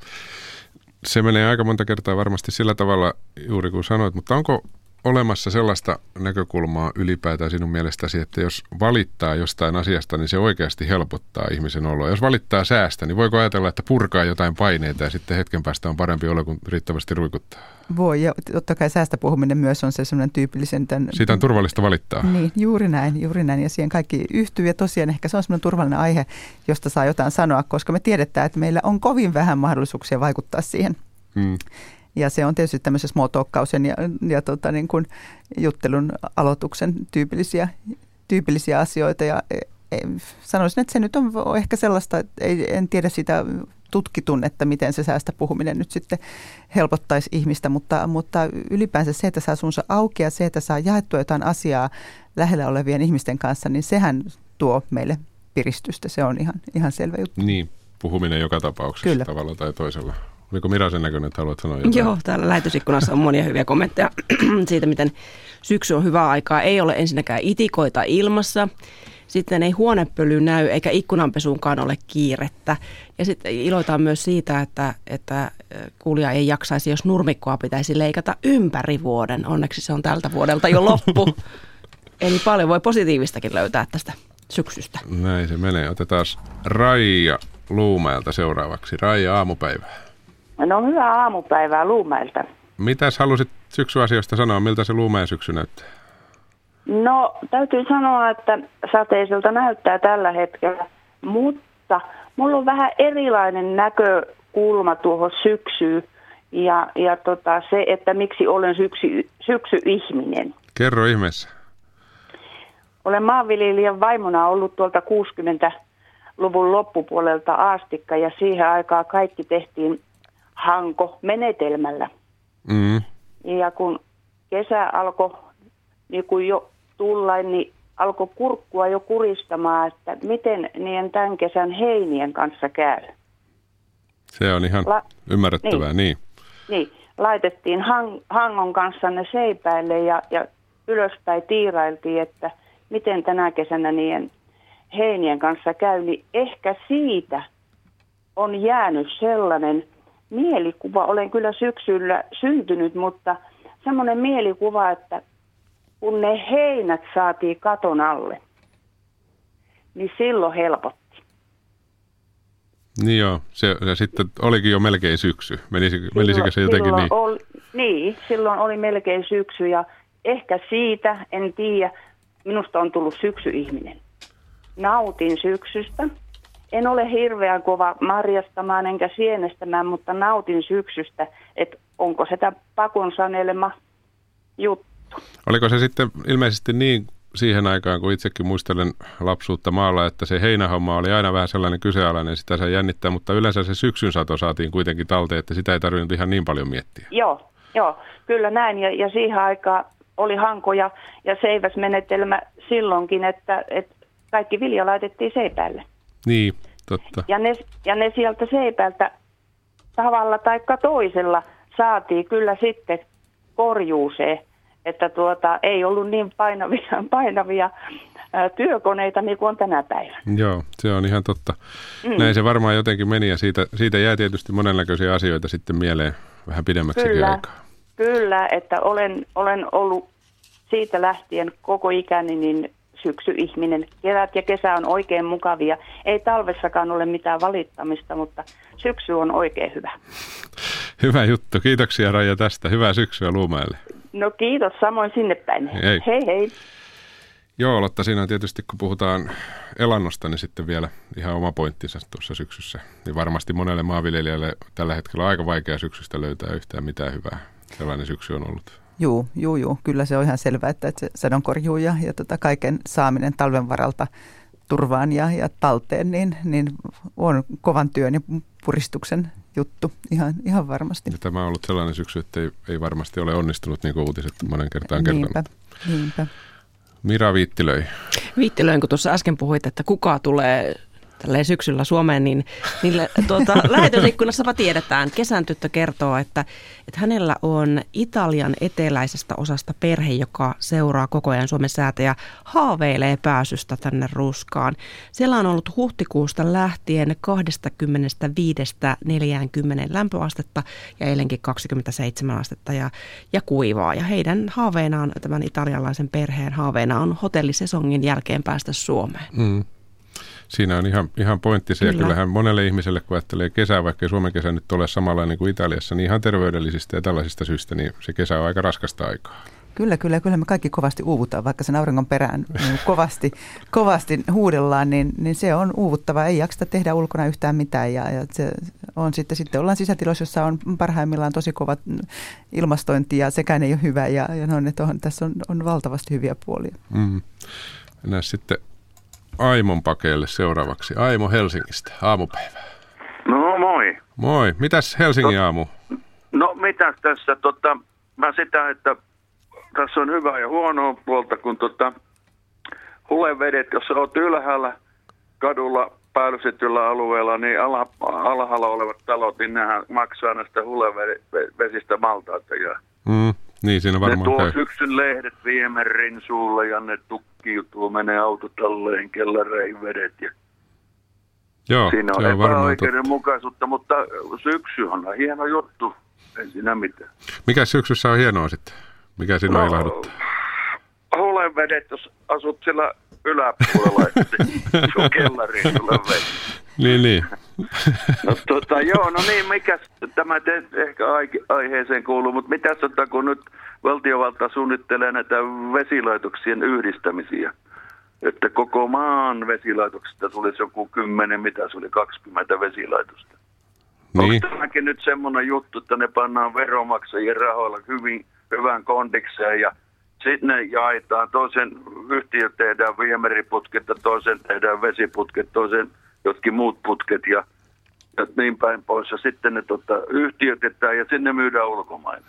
se menee aika monta kertaa varmasti sillä tavalla juuri kuin sanoit, mutta onko olemassa sellaista näkökulmaa ylipäätään sinun mielestäsi, että jos valittaa jostain asiasta, niin se oikeasti helpottaa ihmisen oloa. Jos valittaa säästä, niin voiko ajatella, että purkaa jotain paineita ja sitten hetken päästä on parempi olo kuin riittävästi ruikuttaa? Voi, ja totta kai säästä puhuminen myös on se sellainen tyypillisen... Tämän, Siitä on turvallista valittaa. Niin, juuri näin, juuri näin, ja siihen kaikki yhtyy, ja tosiaan ehkä se on sellainen turvallinen aihe, josta saa jotain sanoa, koska me tiedetään, että meillä on kovin vähän mahdollisuuksia vaikuttaa siihen. Hmm. Ja se on tietysti tämmöisen small ja, ja tota, niin kuin juttelun aloituksen tyypillisiä, tyypillisiä asioita. Ja e, e, sanoisin, että se nyt on ehkä sellaista, että ei, en tiedä sitä tutkitun, että miten se säästä puhuminen nyt sitten helpottaisi ihmistä, mutta, mutta ylipäänsä se, että saa sunsa auki ja se, että saa jaettua jotain asiaa lähellä olevien ihmisten kanssa, niin sehän tuo meille piristystä. Se on ihan, ihan selvä juttu. Niin, puhuminen joka tapauksessa Kyllä. tavalla tai toisella. Oliko Mira sen näköinen, että haluat sanoa jotain? Joo, täällä lähetysikkunassa on monia hyviä kommentteja siitä, miten syksy on hyvää aikaa. Ei ole ensinnäkään itikoita ilmassa, sitten ei huonepöly näy eikä ikkunanpesuunkaan ole kiirettä. Ja sitten iloitaan myös siitä, että, että kuulija ei jaksaisi, jos nurmikkoa pitäisi leikata ympäri vuoden. Onneksi se on tältä vuodelta jo loppu. Eli paljon voi positiivistakin löytää tästä syksystä. Näin se menee. Otetaan Raija Luumäeltä seuraavaksi. Raija aamupäivää. No hyvää aamupäivää Luumäeltä. Mitäs halusit syksyasioista sanoa? Miltä se Luumäen syksy näyttää? No täytyy sanoa, että sateiselta näyttää tällä hetkellä, mutta mulla on vähän erilainen näkökulma tuohon syksyyn ja, ja tota, se, että miksi olen syksy, syksy-ihminen. Kerro ihmeessä. Olen maanviljelijän vaimona ollut tuolta 60-luvun loppupuolelta aastikka ja siihen aikaan kaikki tehtiin hanko menetelmällä. Mm. Ja kun kesä alkoi niin kun jo tulla, niin alkoi kurkkua jo kuristamaan, että miten niiden tämän kesän heinien kanssa käy. Se on ihan La- ymmärrettävää, niin. niin. Niin, laitettiin hang- hangon kanssa ne seipäille ja, ja ylöspäin tiirailtiin, että miten tänä kesänä niiden heinien kanssa käy, niin ehkä siitä on jäänyt sellainen mielikuva. Olen kyllä syksyllä syntynyt, mutta semmoinen mielikuva, että kun ne heinät saatiin katon alle, niin silloin helpotti. Niin joo, se, ja sitten olikin jo melkein syksy. Menisi, menisikö se jotenkin niin? Oli, niin, silloin oli melkein syksy ja ehkä siitä, en tiedä, minusta on tullut syksyihminen. Nautin syksystä en ole hirveän kova marjastamaan enkä sienestämään, mutta nautin syksystä, että onko sitä pakon sanelema juttu. Oliko se sitten ilmeisesti niin siihen aikaan, kun itsekin muistelen lapsuutta maalla, että se heinähomma oli aina vähän sellainen kyseenalainen, sitä se jännittää, mutta yleensä se syksyn sato saatiin kuitenkin talteen, että sitä ei tarvinnut ihan niin paljon miettiä. Joo, joo kyllä näin ja, ja siihen aikaan oli hankoja ja seiväsmenetelmä silloinkin, että, että kaikki vilja laitettiin seipäälle. Niin, totta. Ja ne, ja ne sieltä seipäältä tavalla tai toisella saatiin kyllä sitten korjuuseen, että tuota, ei ollut niin painavia, painavia ää, työkoneita niin kuin on tänä päivänä. Joo, se on ihan totta. Mm. Näin se varmaan jotenkin meni ja siitä, siitä jää tietysti monenlaisia asioita sitten mieleen vähän pidemmäksi kyllä, aikaa. Kyllä, että olen, olen ollut siitä lähtien koko ikäni niin syksyihminen. Kevät ja kesä on oikein mukavia. Ei talvessakaan ole mitään valittamista, mutta syksy on oikein hyvä. Hyvä juttu. Kiitoksia Raija tästä. Hyvää syksyä Luumäelle. No kiitos, samoin sinne päin. Hei. Hei hei. Joo, Lotta, siinä on tietysti kun puhutaan elannosta, niin sitten vielä ihan oma pointtinsa tuossa syksyssä. Niin varmasti monelle maanviljelijälle tällä hetkellä on aika vaikea syksystä löytää yhtään mitään hyvää. Sellainen syksy on ollut. Joo, joo, joo. Kyllä se on ihan selvää, että, että se sadonkorjuu ja, ja tota kaiken saaminen talven varalta turvaan ja, ja talteen, niin, niin on kovan työn ja puristuksen juttu, ihan, ihan varmasti. Ja tämä on ollut sellainen syksy, että ei, ei varmasti ole onnistunut, niin kuin uutiset monen kertaan kertonut. Niinpä, niinpä. Mira Viittilöi. Viittilöin, kun tuossa äsken puhuit, että kuka tulee tälleen syksyllä Suomeen, niin niille tuota, lähetysikkunassa tiedetään. Kesän tyttö kertoo, että, että hänellä on Italian eteläisestä osasta perhe, joka seuraa koko ajan Suomen säätä ja haaveilee pääsystä tänne Ruskaan. Siellä on ollut huhtikuusta lähtien 25-40 lämpöastetta ja eilenkin 27 astetta ja, ja kuivaa. Ja heidän haaveenaan, tämän italialaisen perheen haaveena on hotellisesongin jälkeen päästä Suomeen. Mm. Siinä on ihan, ihan pointti se, Kyllä. ja kyllähän monelle ihmiselle, kun ajattelee kesää, vaikka Suomen kesä nyt ole samanlainen kuin Italiassa, niin ihan terveydellisistä ja tällaisista syistä, niin se kesä on aika raskasta aikaa. Kyllä, kyllä, kyllä me kaikki kovasti uuvutaan, vaikka sen auringon perään niin kovasti, kovasti huudellaan, niin, niin se on uuvuttava. Ei jaksa tehdä ulkona yhtään mitään ja, ja se on sitten, sitten ollaan sisätiloissa, jossa on parhaimmillaan tosi kovat ilmastointi ja sekään ei ole hyvä ja, ja no, että on, tässä on, on valtavasti hyviä puolia. Mm. Mennään sitten Aimon pakeille seuraavaksi. Aimo Helsingistä, aamupäivää. No moi. Moi. Mitäs Helsingin aamu? No mitäs tässä, tota, mä sitä, että tässä on hyvä ja huonoa puolta, kun tota, hulevedet, jos olet ylhäällä kadulla päällystetyllä alueella, niin ala, alhaalla olevat talot, niin nehän maksaa näistä hulevesistä maltaita. Ja mm, niin, siinä varmaan ne tuo käy. syksyn lehdet viemärin suulle ja ne tukkiutuu, menee autotalleen, kellareihin vedet ja Joo, Siinä on, se on epäoikeudenmukaisuutta, mutta syksy on hieno juttu, ei siinä mitään. Mikä syksyssä on hienoa sitten? Mikä sinua no, ilahduttaa? vedet, jos asut siellä yläpuolella, että sun kellariin tulee. Niin, niin. No tota, joo, no niin, mikä tämä te, ehkä aiheeseen kuuluu, mutta mitä tota, kun nyt valtiovalta suunnittelee näitä vesilaitoksien yhdistämisiä, että koko maan vesilaitoksista tulisi joku kymmenen, mitä se oli, 20 vesilaitosta. Niin. Onko tämäkin nyt semmoinen juttu, että ne pannaan veromaksajien rahoilla hyvin, hyvän kondikseen ja sitten ne jaetaan, toisen yhtiö tehdään viemäriputket ja toisen tehdään vesiputket, toisen jotkin muut putket ja, ja niin päin pois. Ja sitten ne tota, yhtiötetään ja sinne myydään ulkomaille.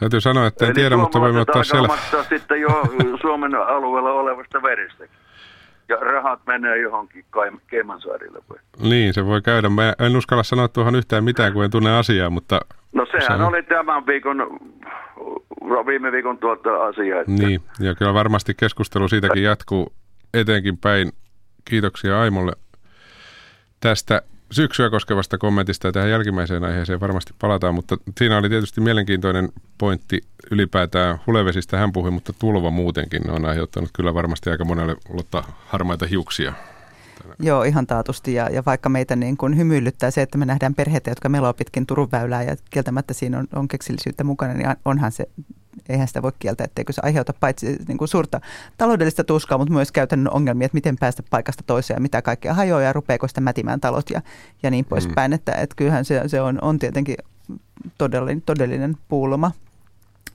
Täytyy sanoa, että en Eli tiedä, mutta voimme ottaa selvä. sitten jo Suomen alueella olevasta verestä. Ja rahat menee johonkin Keimansaarille. Niin, se voi käydä. Mä en uskalla sanoa tuohon yhtään mitään, kun en tunne asiaa, mutta... No sehän se... oli tämän viikon, viime viikon tuota asiaa. Että... Niin, ja kyllä varmasti keskustelu siitäkin jatkuu etenkin päin. Kiitoksia Aimolle tästä syksyä koskevasta kommentista ja tähän jälkimmäiseen aiheeseen varmasti palataan, mutta siinä oli tietysti mielenkiintoinen pointti ylipäätään hulevesistä hän puhui, mutta tulva muutenkin on aiheuttanut kyllä varmasti aika monelle lotta harmaita hiuksia. Joo, ihan taatusti. Ja, ja vaikka meitä niin kuin hymyilyttää se, että me nähdään perheitä, jotka meloo pitkin Turun väylää ja kieltämättä siinä on, on keksillisyyttä mukana, niin onhan se eihän sitä voi kieltää, etteikö se aiheuta paitsi niin kuin suurta taloudellista tuskaa, mutta myös käytännön ongelmia, että miten päästä paikasta toiseen ja mitä kaikkea hajoaa ja rupeeko sitä mätimään talot ja, ja niin poispäin. Mm. Että, että kyllähän se, se on, on tietenkin todellinen, todellinen pulma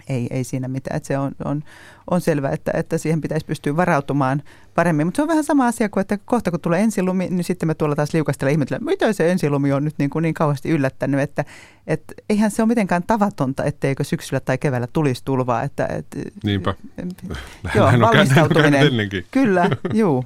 ei, ei siinä mitään. Että se on, on, on selvää, että, että siihen pitäisi pystyä varautumaan paremmin. Mutta se on vähän sama asia kuin, että kohta kun tulee ensilumi, niin sitten me tuolla taas liukastella ihmetellä, mitä se ensilumi on nyt niin, kuin niin kauheasti yllättänyt. Että, että eihän se ole mitenkään tavatonta, etteikö syksyllä tai keväällä tulisi tulvaa. Että, että, Niinpä. Joo, valmistautuminen. Kyllä, juu.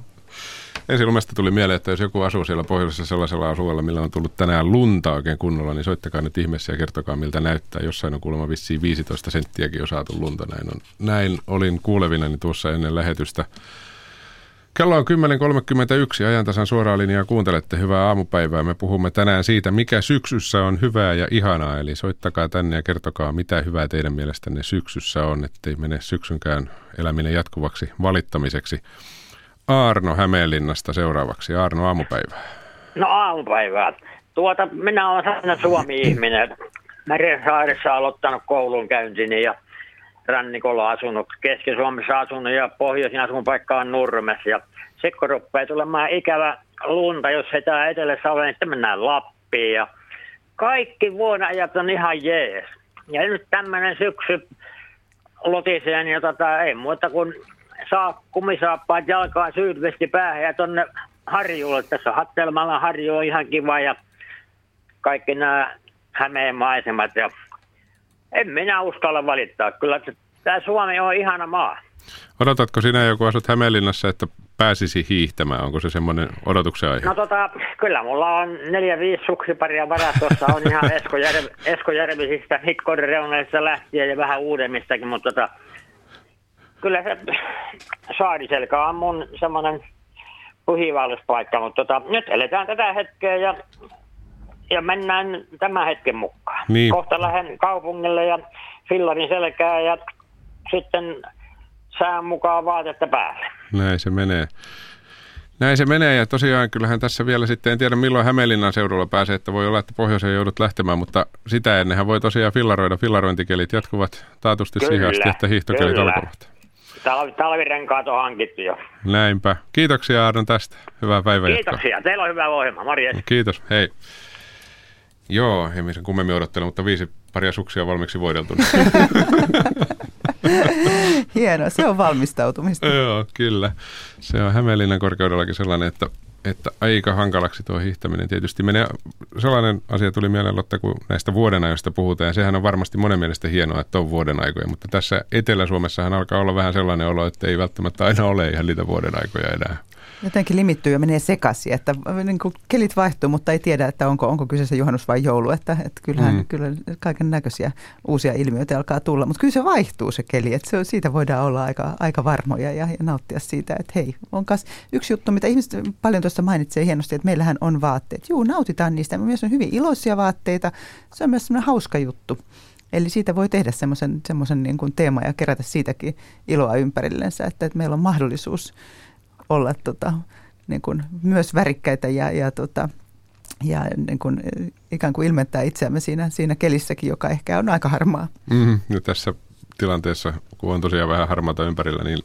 Ensilumesta tuli mieleen, että jos joku asuu siellä pohjoisessa sellaisella asuella, millä on tullut tänään lunta oikein kunnolla, niin soittakaa nyt ihmeessä ja kertokaa miltä näyttää. Jossain on kuulemma vissiin 15 senttiäkin jo saatu lunta. Näin, on. Näin olin kuulevinani tuossa ennen lähetystä. Kello on 10.31, ajantasan suoraa linjaa kuuntelette. Hyvää aamupäivää. Me puhumme tänään siitä, mikä syksyssä on hyvää ja ihanaa. Eli soittakaa tänne ja kertokaa, mitä hyvää teidän mielestänne syksyssä on, ettei mene syksynkään eläminen jatkuvaksi valittamiseksi. Arno Hämeenlinnasta seuraavaksi. Arno, aamupäivää. No aamupäivää. Tuota, minä olen aina Suomi-ihminen. Merensaaressa aloittanut koulun käyntini ja rannikolla asunut, Keski-Suomessa asunut ja pohjoisin asunpaikka on Nurmes. Ja sitten kun tulemaan ikävä lunta, jos ei täällä etelässä ole, niin sitten mennään Lappiin. Ja kaikki ajat on ihan jees. Ja nyt tämmöinen syksy lotiseen, ja tota, ei muuta kuin saa kumisaappaat jalkaan syytvesti päähän ja tonne harjulle. Tässä Hattelmalla harju on ihan kiva ja kaikki nämä Hämeen maisemat ja en minä uskalla valittaa. Kyllä tämä Suomi on ihana maa. Odotatko sinä joku asut Hämeenlinnassa, että pääsisi hiihtämään? Onko se semmoinen odotuksen aihe? No tota, kyllä mulla on neljä, viisi suksiparia varastossa. On ihan Esko, Järv, Esko Järvisistä, reunaisista lähtien ja vähän uudemmistakin, mutta tota, kyllä se Saariselkä on mun semmoinen puhivalluspaikka, mutta tota, nyt eletään tätä hetkeä ja, ja mennään tämän hetken mukaan. Niin. Kohta lähden kaupungille ja fillarin selkää ja sitten sään mukaan vaatetta päälle. Näin se menee. Näin se menee ja tosiaan kyllähän tässä vielä sitten, en tiedä milloin Hämeenlinnan seudulla pääsee, että voi olla, että pohjoiseen joudut lähtemään, mutta sitä ennenhän voi tosiaan fillaroida. Fillarointikelit jatkuvat taatusti Kyllä, siihen asti, että hiihtokelit alkavat. Talvi, talvirenkaat on hankittu jo. Näinpä. Kiitoksia Aadon tästä. Hyvää päivää Kiitoksia. Teillä on hyvä ohjelma. Morjes. Kiitos. Hei. Joo, ei sen kummemmin odottele, mutta viisi paria suksia valmiiksi voideltu. Hienoa, se on valmistautumista. Joo, kyllä. Se on Hämeenlinnan korkeudellakin sellainen, että, että aika hankalaksi tuo hiihtäminen tietysti menee. Sellainen asia tuli mieleen, Lotta, kun näistä vuodenajoista puhutaan, ja sehän on varmasti monen mielestä hienoa, että on vuodenaikoja, mutta tässä Etelä-Suomessahan alkaa olla vähän sellainen olo, että ei välttämättä aina ole ihan niitä vuodenaikoja enää. Jotenkin limittyy ja menee sekaisin, että niin kuin kelit vaihtuu, mutta ei tiedä, että onko, onko kyseessä juhannus vai joulu. Että, että kyllähän mm. kyllä kaiken näköisiä uusia ilmiöitä alkaa tulla, mutta kyllä se vaihtuu se keli, että se, siitä voidaan olla aika, aika varmoja ja, ja nauttia siitä, että hei, on kas yksi juttu, mitä ihmiset paljon tuosta mainitsee hienosti, että meillähän on vaatteet. Juu, nautitaan niistä. Myös on hyvin iloisia vaatteita. Se on myös semmoinen hauska juttu. Eli siitä voi tehdä semmoisen, semmoisen niin kuin teema ja kerätä siitäkin iloa ympärillensä, että, että meillä on mahdollisuus olla tota, niin kuin myös värikkäitä ja, ja, tota, ja niin kuin, ikään kuin ilmentää itseämme siinä, siinä kelissäkin, joka ehkä on aika harmaa. Mm, ja tässä tilanteessa, kun on tosiaan vähän harmaata ympärillä, niin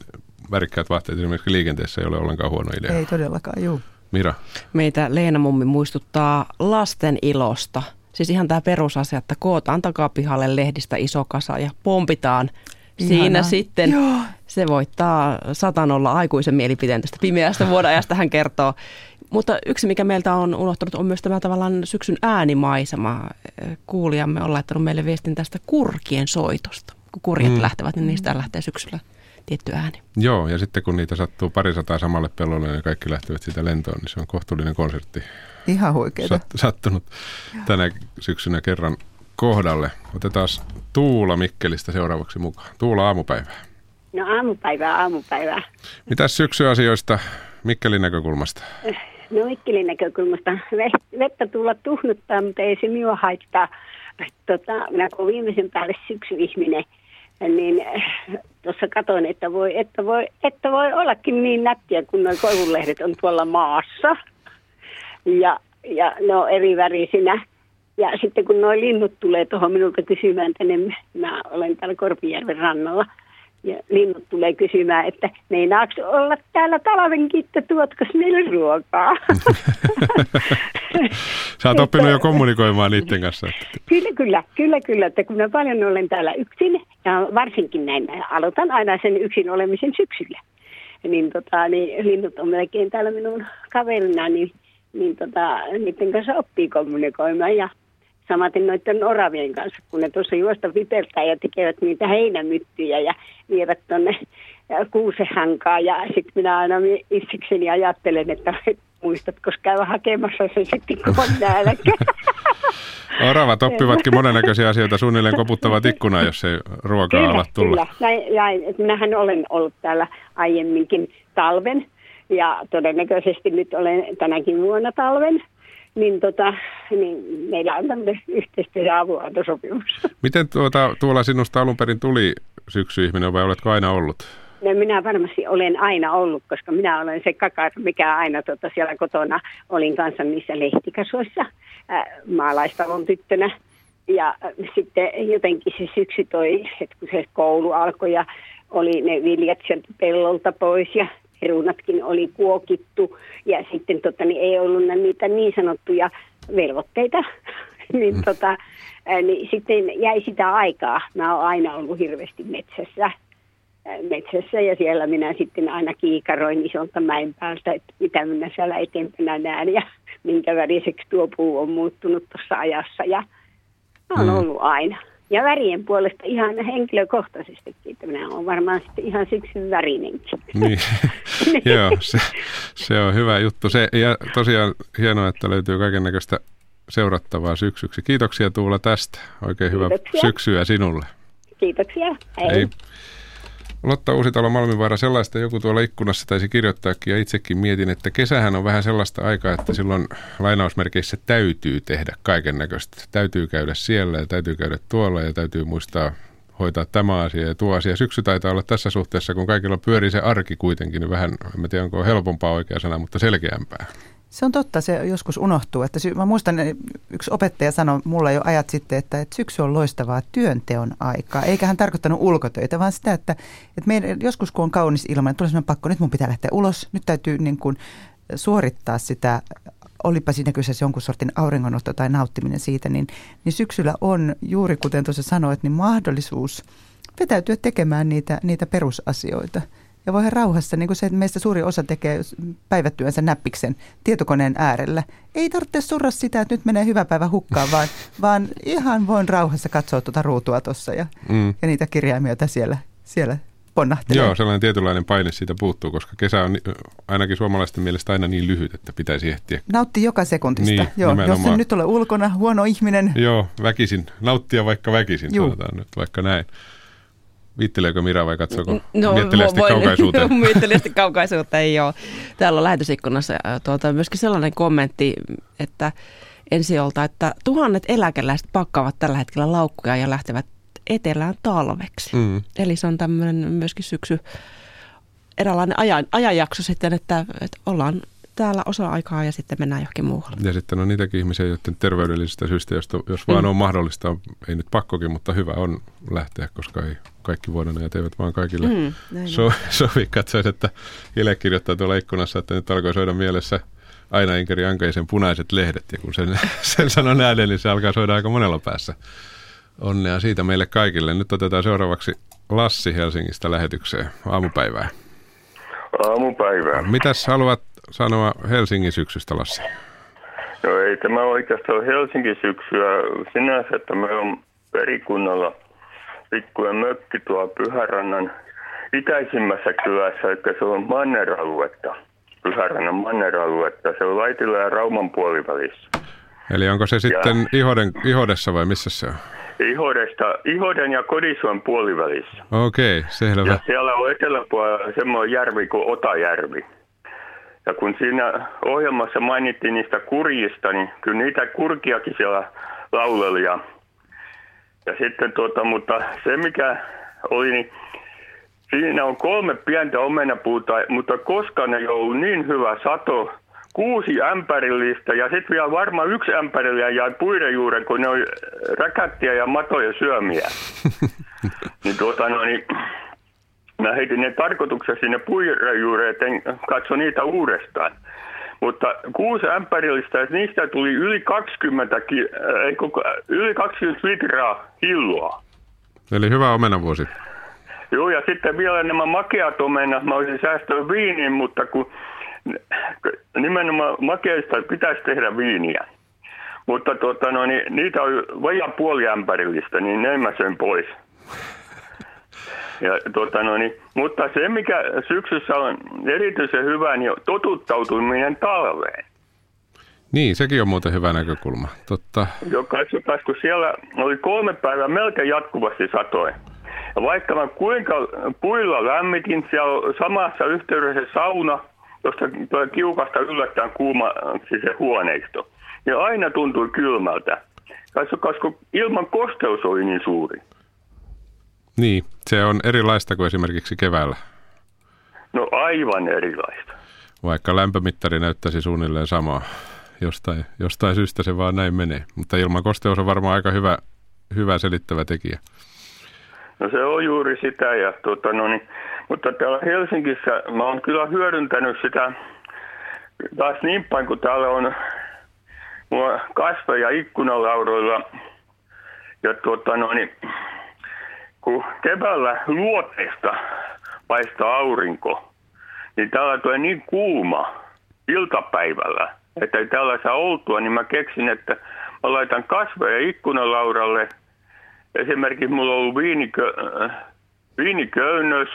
värikkäät vaatteet esimerkiksi liikenteessä ei ole ollenkaan huono idea. Ei todellakaan, juu. Mira? Meitä Leena Mummi muistuttaa lasten ilosta. Siis ihan tämä perusasia, että kootaan takapihalle lehdistä iso kasa ja pompitaan Ihanaa. Siinä sitten Joo. Se voittaa satanolla aikuisen mielipiteen tästä pimeästä vuodajasta, hän kertoo. Mutta yksi, mikä meiltä on unohtunut, on myös tämä tavallaan syksyn äänimaisema. Kuulijamme on laittanut meille viestin tästä kurkien soitosta. Kun kurjet mm. lähtevät, niin niistä lähtee syksyllä tietty ääni. Joo, ja sitten kun niitä sattuu parisataa samalle pellolle ja kaikki lähtevät siitä lentoon, niin se on kohtuullinen konsertti. Ihan huikeeta. Sat, sattunut tänä syksynä kerran kohdalle. Otetaan Tuula Mikkelistä seuraavaksi mukaan. Tuula aamupäivää. No aamupäivää, aamupäivää. Mitäs syksyasioista Mikkelin näkökulmasta? No Mikkelin näkökulmasta vettä tulla tuhnuttaa, mutta ei se minua haittaa. Tota, minä kun viimeisen päälle syksyihminen, niin tuossa katoin, että voi, että, voi, että voi ollakin niin nättiä, kun nuo koivunlehdet on tuolla maassa. Ja, ja ne on eri värisinä. Ja sitten kun nuo linnut tulee tuohon minulta kysymään tänne, mä olen täällä Korpijärven rannalla, ja linnut tulee kysymään, että meinaaks olla täällä talven kiitto, tuotko meille ruokaa? Sä oot oppinut jo kommunikoimaan niiden kanssa. Kyllä, kyllä, kyllä, kyllä, että kun mä paljon olen täällä yksin, ja varsinkin näin, aloitan aina sen yksin olemisen syksyllä. Niin, tota, niin linnut on melkein täällä minun kaverina, niin, niin tota, niiden kanssa oppii kommunikoimaan ja samaten noiden oravien kanssa, kun ne tuossa juosta vipeltää ja tekevät niitä heinämyttyjä ja vievät tuonne kuusehankaa. Ja sitten minä aina itsekseni ajattelen, että muistatko käydä hakemassa se sitten, kun on nälkä. Oravat oppivatkin monennäköisiä asioita, suunnilleen koputtavat ikkunaa, jos ei ruokaa kyllä, ala tulla. Kyllä, näin, näin. Minähän olen ollut täällä aiemminkin talven ja todennäköisesti nyt olen tänäkin vuonna talven niin, tota, niin meillä on tämmöinen yhteistyö- ja avunantosopimus. Miten tuota, tuolla sinusta alun perin tuli syksy-ihminen vai oletko aina ollut? No minä varmasti olen aina ollut, koska minä olen se kakar, mikä aina tota, siellä kotona olin kanssa niissä lehtikasuissa äh, maalaistalon tyttönä. Ja äh, sitten jotenkin se syksy toi, että kun se koulu alkoi ja oli ne viljat sieltä pellolta pois ja perunatkin oli kuokittu ja sitten tota, niin ei ollut niitä niin sanottuja velvoitteita, niin, mm. tota, niin sitten jäi sitä aikaa. Mä oon aina ollut hirveästi metsässä metsässä ja siellä minä sitten aina kiikaroin isolta mäen päältä, että mitä minä siellä eteenpäin näen ja minkä väriseksi tuo puu on muuttunut tuossa ajassa ja on mm. ollut aina. Ja värien puolesta ihan henkilökohtaisestikin, että minä olen varmaan sitten ihan syksyn värinenkin. Niin. Joo, se, se on hyvä juttu. Se, ja tosiaan hienoa, että löytyy kaiken näköistä seurattavaa syksyksi. Kiitoksia Tuula tästä. Oikein hyvää syksyä sinulle. Kiitoksia. Hei. Hei. Lotta Uusitalo Malmivaara, sellaista joku tuolla ikkunassa taisi kirjoittaakin ja itsekin mietin, että kesähän on vähän sellaista aikaa, että silloin lainausmerkeissä täytyy tehdä kaiken näköistä. Täytyy käydä siellä ja täytyy käydä tuolla ja täytyy muistaa hoitaa tämä asia ja tuo asia. Syksy taitaa olla tässä suhteessa, kun kaikilla pyörii se arki kuitenkin, niin vähän, en tiedä onko helpompaa oikea sana, mutta selkeämpää. Se on totta, se joskus unohtuu. Että sy- mä muistan, yksi opettaja sanoi mulle jo ajat sitten, että, että syksy on loistavaa työnteon aikaa. Eikä hän tarkoittanut ulkotöitä, vaan sitä, että, että meidän, joskus kun on kaunis ilma, niin tulee pakko, nyt mun pitää lähteä ulos. Nyt täytyy niin kuin suorittaa sitä olipa siinä kyseessä jonkun sortin auringonotto tai nauttiminen siitä, niin, niin syksyllä on juuri kuten tuossa sanoit, niin mahdollisuus vetäytyä tekemään niitä, niitä perusasioita – ja voihan rauhassa, niin kuin se, että meistä suuri osa tekee päivätyönsä näppiksen tietokoneen äärellä. Ei tarvitse surra sitä, että nyt menee hyvä päivä hukkaan, vaan, vaan ihan voin rauhassa katsoa tuota ruutua tuossa ja, mm. ja niitä kirjaimia, siellä, siellä ponnahtelee. Joo, sellainen tietynlainen paine siitä puuttuu, koska kesä on ainakin suomalaisten mielestä aina niin lyhyt, että pitäisi ehtiä. Nautti joka sekuntista. Niin, Joo, jos en nyt ole ulkona, huono ihminen. Joo, väkisin. Nauttia vaikka väkisin, Juh. sanotaan nyt vaikka näin. Viitteleekö Mira vai katsoako no, mietteliästi voin, kaukaisuuteen? mietteliästi kaukaisuuteen, joo. Täällä on lähetysikkunassa tuota, myöskin sellainen kommentti, että ensiolta, että tuhannet eläkeläiset pakkaavat tällä hetkellä laukkuja ja lähtevät etelään talveksi. Mm. Eli se on tämmöinen myöskin syksy, eräänlainen ajan, ajanjakso sitten, että, että ollaan täällä osa aikaa ja sitten mennään johonkin muualle. Ja sitten on niitäkin ihmisiä, joiden terveydellisistä syistä, jos, jos vaan mm. on mahdollista, ei nyt pakkokin, mutta hyvä on lähteä, koska ei kaikki vuodenajat eivät vaan kaikille mm, so, sovi. Katsoin, että Ile kirjoittaa tuolla ikkunassa, että nyt alkoi soida mielessä aina Inkeri Ankeisen punaiset lehdet, ja kun sen, sen sanon ääneen, niin se alkaa soida aika monella päässä. Onnea siitä meille kaikille. Nyt otetaan seuraavaksi Lassi Helsingistä lähetykseen aamupäivää. Aamupäivää. Mitäs haluat sanoa Helsingin syksystä, Lassi? No ei tämä oikeastaan Helsingin syksyä sinänsä, että me on perikunnalla pikkuinen mökki tuo Pyhärannan itäisimmässä kylässä, eli se on manneraluetta. Pyhärannan manneraluetta. Se on Laitila ja Rauman puolivälissä. Eli onko se sitten ja, Ihoden, Ihodessa vai missä se on? Ihodesta, Ihoden ja Kodisuon puolivälissä. Okei, okay, selvä. Ja siellä on eteläpuolella semmoinen järvi kuin Otajärvi. Ja kun siinä ohjelmassa mainittiin niistä kurjista, niin kyllä niitä kurkiakin siellä lauleli. Ja, ja sitten tuota, mutta se mikä oli, niin siinä on kolme pientä omenapuuta, mutta koska ne ei ollut niin hyvä sato, kuusi ämpärillistä ja sitten vielä varmaan yksi ämpärillinen jäi puiden juuren, kun ne oli räkättiä ja matoja syömiä. niin tuota, no, niin, Mä heitin ne tarkoituksessa sinne puirajuureen, että katso niitä uudestaan. Mutta kuusi ämpärillistä, että niistä tuli yli 20, ki, äh, yli 20 litraa hilloa. Eli hyvä omenavuosi. Joo, ja sitten vielä nämä makeat omenat, mä olisin säästänyt viiniin, mutta kun nimenomaan makeista pitäisi tehdä viiniä. Mutta tuota, no, niin, niitä on vajaa puoli ämpärillistä, niin ne mä sen pois. Ja, tota, no niin, mutta se, mikä syksyssä on erityisen hyvä, niin totuttautuminen talveen. Niin, sekin on muuten hyvä näkökulma. Totta. Joo, katsotaan, kun siellä oli kolme päivää melkein jatkuvasti satoja. Ja vaikka mä kuinka puilla lämmitin, siellä samassa yhteydessä sauna, josta toi kiukasta yllättäen kuuma siis se huoneisto. Ja aina tuntui kylmältä. Koska ilman kosteus oli niin suuri. Niin, se on erilaista kuin esimerkiksi keväällä. No aivan erilaista. Vaikka lämpömittari näyttäisi suunnilleen samaa. Jostain, jostain syystä se vaan näin menee. Mutta ilman kosteus on varmaan aika hyvä, hyvä selittävä tekijä. No se on juuri sitä. Ja, tuota, no niin, mutta täällä Helsingissä mä oon kyllä hyödyntänyt sitä taas niin päin, kun täällä on mulla kasveja ikkunalaudoilla. Ja tuota, no niin, kun keväällä luoteista paistaa aurinko, niin täällä tulee niin kuuma iltapäivällä, että ei täällä saa oltua, niin mä keksin, että mä laitan kasveja ikkunalauralle. Esimerkiksi mulla on ollut viinikö, viiniköynnös,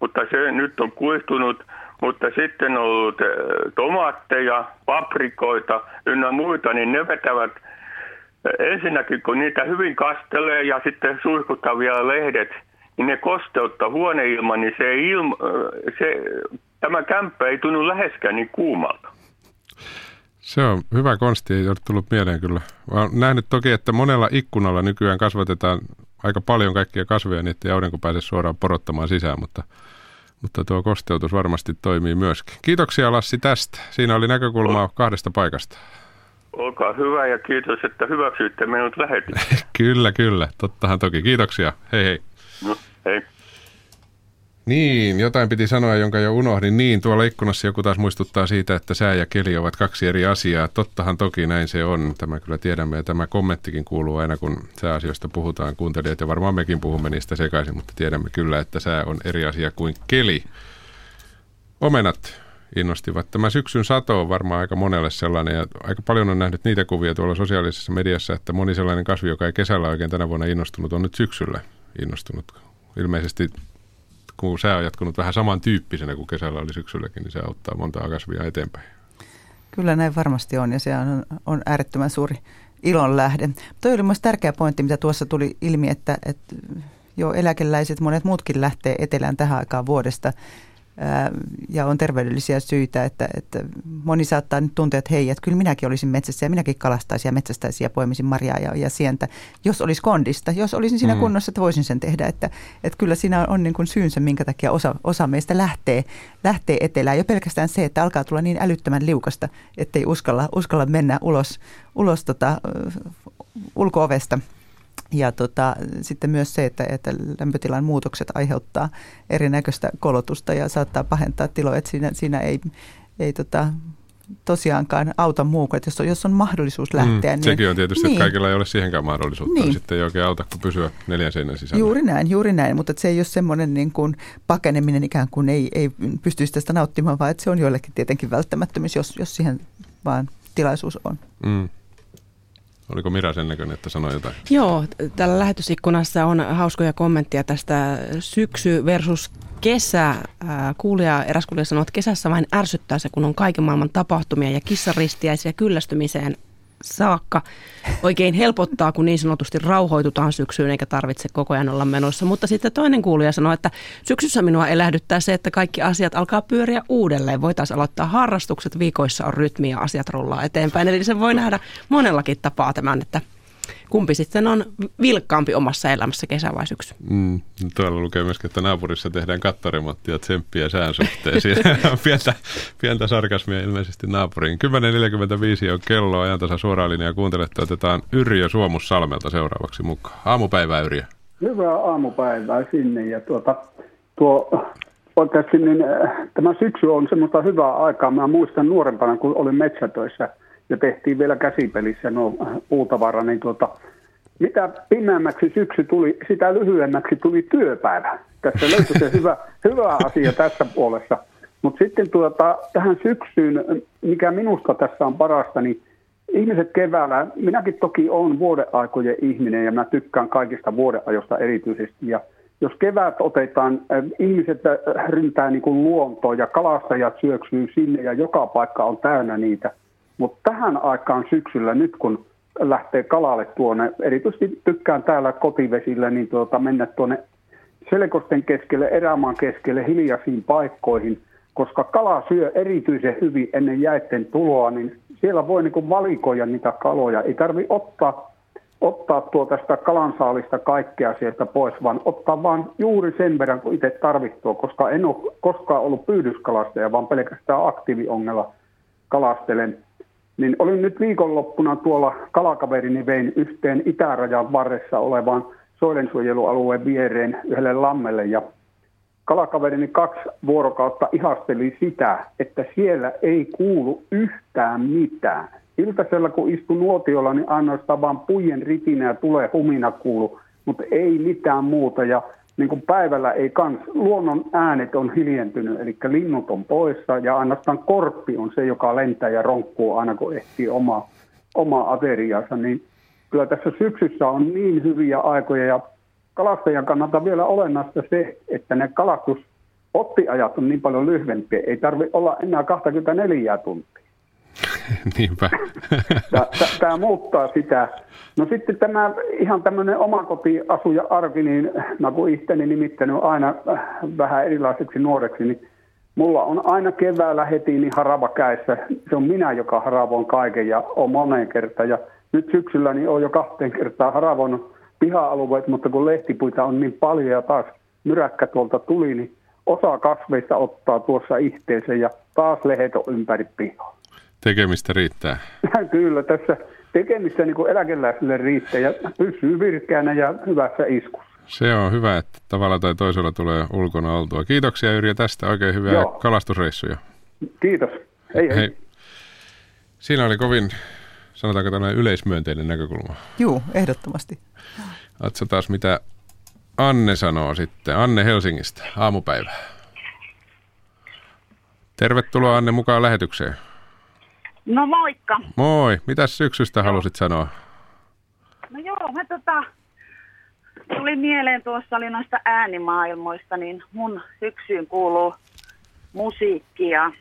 mutta se nyt on kuihtunut, mutta sitten on ollut eh, tomaatteja, paprikoita ynnä muita, niin ne vetävät eh, ensinnäkin, kun niitä hyvin kastelee ja sitten suihkuttaa vielä lehdet, niin ne kosteuttaa huoneilman, niin se, ilma, eh, se tämä kämppä ei tunnu läheskään niin kuumalta. Se on hyvä konsti, ei ole tullut mieleen kyllä. Olen nähnyt toki, että monella ikkunalla nykyään kasvatetaan aika paljon kaikkia kasveja, niin ettei aurinko pääse suoraan porottamaan sisään, mutta, mutta tuo kosteutus varmasti toimii myöskin. Kiitoksia Lassi tästä. Siinä oli näkökulmaa kahdesta paikasta. Olkaa hyvä ja kiitos, että hyväksyitte minut lähetys. kyllä, kyllä. Tottahan toki. Kiitoksia. Hei hei. No, hei. Niin, jotain piti sanoa, jonka jo unohdin. Niin, tuolla ikkunassa joku taas muistuttaa siitä, että sää ja keli ovat kaksi eri asiaa. Tottahan toki näin se on. Tämä kyllä tiedämme ja tämä kommenttikin kuuluu aina, kun sääasioista puhutaan kuuntelijat. Ja varmaan mekin puhumme niistä sekaisin, mutta tiedämme kyllä, että sää on eri asia kuin keli. Omenat innostivat. Tämä syksyn sato on varmaan aika monelle sellainen ja aika paljon on nähnyt niitä kuvia tuolla sosiaalisessa mediassa, että moni sellainen kasvi, joka ei kesällä oikein tänä vuonna innostunut, on nyt syksyllä innostunut. Ilmeisesti kun sää on jatkunut vähän samantyyppisenä kuin kesällä oli syksylläkin, niin se auttaa monta kasvia eteenpäin. Kyllä näin varmasti on ja se on, on äärettömän suuri ilon lähde. Toi oli myös tärkeä pointti, mitä tuossa tuli ilmi, että, että jo eläkeläiset, monet muutkin lähtee etelään tähän aikaan vuodesta ja on terveydellisiä syitä, että, että moni saattaa nyt tuntea, että hei, että kyllä minäkin olisin metsässä ja minäkin kalastaisin ja metsästäisin ja poimisin marjaa ja, ja sientä, jos olisi kondista, jos olisin siinä mm. kunnossa, että voisin sen tehdä. Että, että kyllä siinä on niin kuin syynsä, minkä takia osa, osa meistä lähtee, lähtee etelään. Jo pelkästään se, että alkaa tulla niin älyttömän liukasta, ettei uskalla, uskalla mennä ulos, ulos tota, ulko-ovesta – ja tota, sitten myös se, että, että lämpötilan muutokset aiheuttaa erinäköistä kolotusta ja saattaa pahentaa tiloja, että siinä, siinä ei, ei tota, tosiaankaan auta muu että jos on, jos on mahdollisuus mm, lähteä. Mm, niin, sekin on tietysti, niin, että kaikilla ei ole siihenkään mahdollisuutta, niin. sitten ei oikein auta kuin pysyä neljän seinän sisällä. Juuri näin, juuri näin, mutta se ei ole semmoinen niin kuin pakeneminen ikään kuin ei, ei pystyisi tästä nauttimaan, vaan että se on joillekin tietenkin välttämättömyys, jos, jos siihen vaan tilaisuus on. Mm. Oliko Mira sen näköinen, että sanoi jotain? Joo, tällä lähetysikkunassa on hauskoja kommentteja tästä syksy versus kesä. Kuulija, eräs kuulija sanoi, että kesässä vain ärsyttää se, kun on kaiken maailman tapahtumia ja kissaristiäisiä kyllästymiseen saakka. Oikein helpottaa, kun niin sanotusti rauhoitutaan syksyyn eikä tarvitse koko ajan olla menossa. Mutta sitten toinen kuulija sanoi, että syksyssä minua elähdyttää se, että kaikki asiat alkaa pyöriä uudelleen. Voitaisiin aloittaa harrastukset, viikoissa on rytmi ja asiat rullaa eteenpäin. Eli se voi nähdä monellakin tapaa tämän, että kumpi sitten on vilkkaampi omassa elämässä, kesä vai syksy? Mm, tuolla lukee myöskin, että naapurissa tehdään kattoremonttia tsemppiä sään suhteen. Siinä on pientä, pientä sarkasmia ilmeisesti naapuriin. 10.45 on kello, ajantasa suoraan linjaa kuuntelette. Otetaan Yrjö Suomussalmelta seuraavaksi mukaan. Aamupäivää Yrjö. Hyvää aamupäivää sinne ja tuota, tuo oikeasti niin, äh, tämä syksy on semmoista hyvää aikaa. Mä muistan nuorempana, kun olin metsätöissä – ja tehtiin vielä käsipelissä no puutavara, niin tuota, mitä pimeämmäksi syksy tuli, sitä lyhyemmäksi tuli työpäivä. Tässä löytyi se hyvä, hyvä asia tässä puolessa. Mutta sitten tuota, tähän syksyyn, mikä minusta tässä on parasta, niin ihmiset keväällä, minäkin toki olen vuodeaikojen ihminen ja mä tykkään kaikista vuodeajosta erityisesti. Ja jos kevät otetaan, äh, ihmiset äh, ryntää niin kuin luontoon ja kalastajat syöksyy sinne ja joka paikka on täynnä niitä – mutta tähän aikaan syksyllä, nyt kun lähtee kalalle tuonne, erityisesti tykkään täällä kotivesillä, niin tuota, mennä tuonne selkosten keskelle, erämaan keskelle, hiljaisiin paikkoihin, koska kala syö erityisen hyvin ennen jäitten tuloa, niin siellä voi niin valikoida niitä kaloja. Ei tarvi ottaa, ottaa tuota sitä kalansaalista kaikkea sieltä pois, vaan ottaa vain juuri sen verran, kun itse tarvitsee, koska en ole koskaan ollut pyydyskalastaja, vaan pelkästään aktiiviongella kalastelen niin olin nyt viikonloppuna tuolla kalakaverini vein yhteen itärajan varressa olevaan soidensuojelualueen viereen yhdelle lammelle ja kalakaverini kaksi vuorokautta ihasteli sitä, että siellä ei kuulu yhtään mitään. Iltasella kun istu nuotiolla, niin ainoastaan vaan pujen ritinä ja tulee humina kuulu, mutta ei mitään muuta. Ja niin kuin päivällä ei kans, luonnon äänet on hiljentynyt, eli linnut on poissa ja ainoastaan korppi on se, joka lentää ja ronkkuu aina kun ehtii oma, oma ateriansa, niin kyllä tässä syksyssä on niin hyviä aikoja ja kalastajan kannalta vielä olennaista se, että ne kalastus oppiajat on niin paljon lyhyempiä. Ei tarvitse olla enää 24 tuntia. Niinpä. Tämä muuttaa sitä. No sitten tämä ihan tämmöinen omakotiasuja arki, niin mä kun itteni nimittänyt aina vähän erilaiseksi nuoreksi, niin mulla on aina keväällä heti niin harava käessä. Se on minä, joka haravoin kaiken ja on moneen kertaan. Ja nyt syksyllä niin on jo kahteen kertaan haravoinut piha-alueet, mutta kun lehtipuita on niin paljon ja taas myräkkä tuolta tuli, niin osa kasveista ottaa tuossa ihteeseen ja taas lehet on ympäri pihaa. Tekemistä riittää. Kyllä, tässä tekemistä niin kuin eläkeläisille riittää ja pysyy virkeänä ja hyvässä iskussa. Se on hyvä, että tavalla tai toisella tulee ulkona oltua. Kiitoksia Yrjö tästä. Oikein hyviä Joo. kalastusreissuja. Kiitos. Hei, hei. hei. Siinä oli kovin, sanotaanko tällainen yleismyönteinen näkökulma. Joo, ehdottomasti. Katsotaan, mitä Anne sanoo sitten. Anne Helsingistä, aamupäivä. Tervetuloa Anne mukaan lähetykseen. No moikka. Moi. Mitäs syksystä halusit sanoa? No joo, mä tota, tuli mieleen tuossa oli noista äänimaailmoista, niin mun syksyyn kuuluu musiikki ja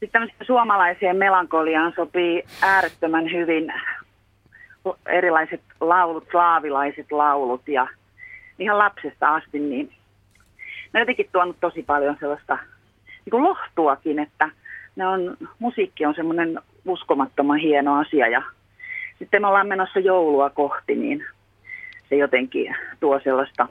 sitten suomalaiseen melankoliaan sopii äärettömän hyvin erilaiset laulut, slaavilaiset laulut ja ihan lapsesta asti, niin ne jotenkin tuonut tosi paljon sellaista niin kuin lohtuakin, että ne on, musiikki on semmoinen uskomattoman hieno asia ja sitten me ollaan menossa joulua kohti, niin se jotenkin tuo sellaista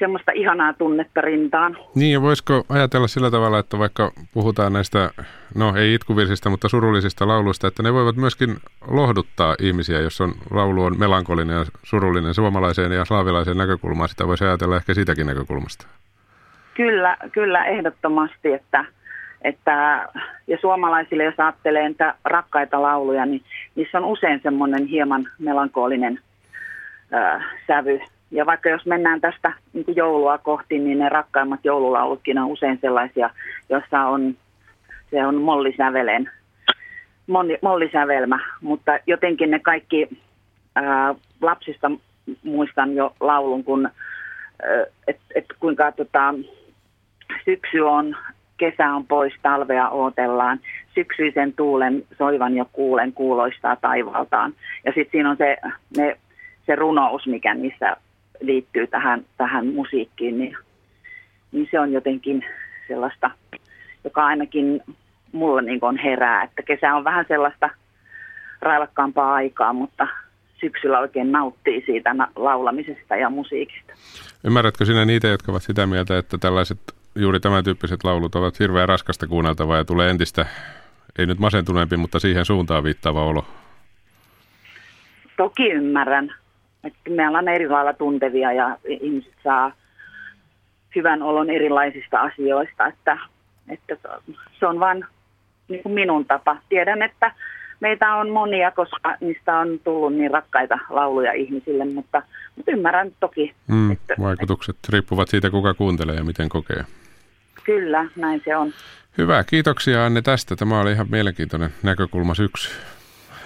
semmoista ihanaa tunnetta rintaan. Niin, ja voisiko ajatella sillä tavalla, että vaikka puhutaan näistä, no ei itkuvirsistä, mutta surullisista lauluista, että ne voivat myöskin lohduttaa ihmisiä, jos on laulu on melankolinen ja surullinen suomalaiseen ja slaavilaiseen näkökulmaan. Sitä voisi ajatella ehkä sitäkin näkökulmasta. Kyllä, kyllä ehdottomasti, että, että ja suomalaisille, jos ajattelee että rakkaita lauluja, niin niissä on usein semmoinen hieman melankolinen äh, sävy. Ja vaikka jos mennään tästä niin joulua kohti, niin ne rakkaimmat joululaulutkin on usein sellaisia, joissa on, se on mollisävelen, mollisävelmä, mutta jotenkin ne kaikki ää, lapsista muistan jo laulun, kun, että et kuinka tota, syksy on, kesä on pois, talvea ootellaan, syksyisen tuulen soivan jo kuulen kuuloistaa taivaltaan. Ja sitten siinä on se, ne, se runous, mikä niissä liittyy tähän, tähän musiikkiin, niin, niin se on jotenkin sellaista, joka ainakin mulla niin on herää, että kesä on vähän sellaista raivakkaampaa aikaa, mutta syksyllä oikein nauttii siitä laulamisesta ja musiikista. Ymmärrätkö sinä niitä, jotka ovat sitä mieltä, että tällaiset juuri tämän tyyppiset laulut ovat hirveän raskasta kuunneltavaa ja tulee entistä, ei nyt masentuneempi, mutta siihen suuntaan viittaava olo? Toki ymmärrän. Että me ollaan eri lailla tuntevia ja ihmiset saa hyvän olon erilaisista asioista, että, että se on vain niin kuin minun tapa. Tiedän, että meitä on monia, koska niistä on tullut niin rakkaita lauluja ihmisille, mutta, mutta ymmärrän toki. Mm, että, vaikutukset että, riippuvat siitä, kuka kuuntelee ja miten kokee. Kyllä, näin se on. Hyvä, kiitoksia Anne tästä. Tämä oli ihan mielenkiintoinen näkökulma syksy.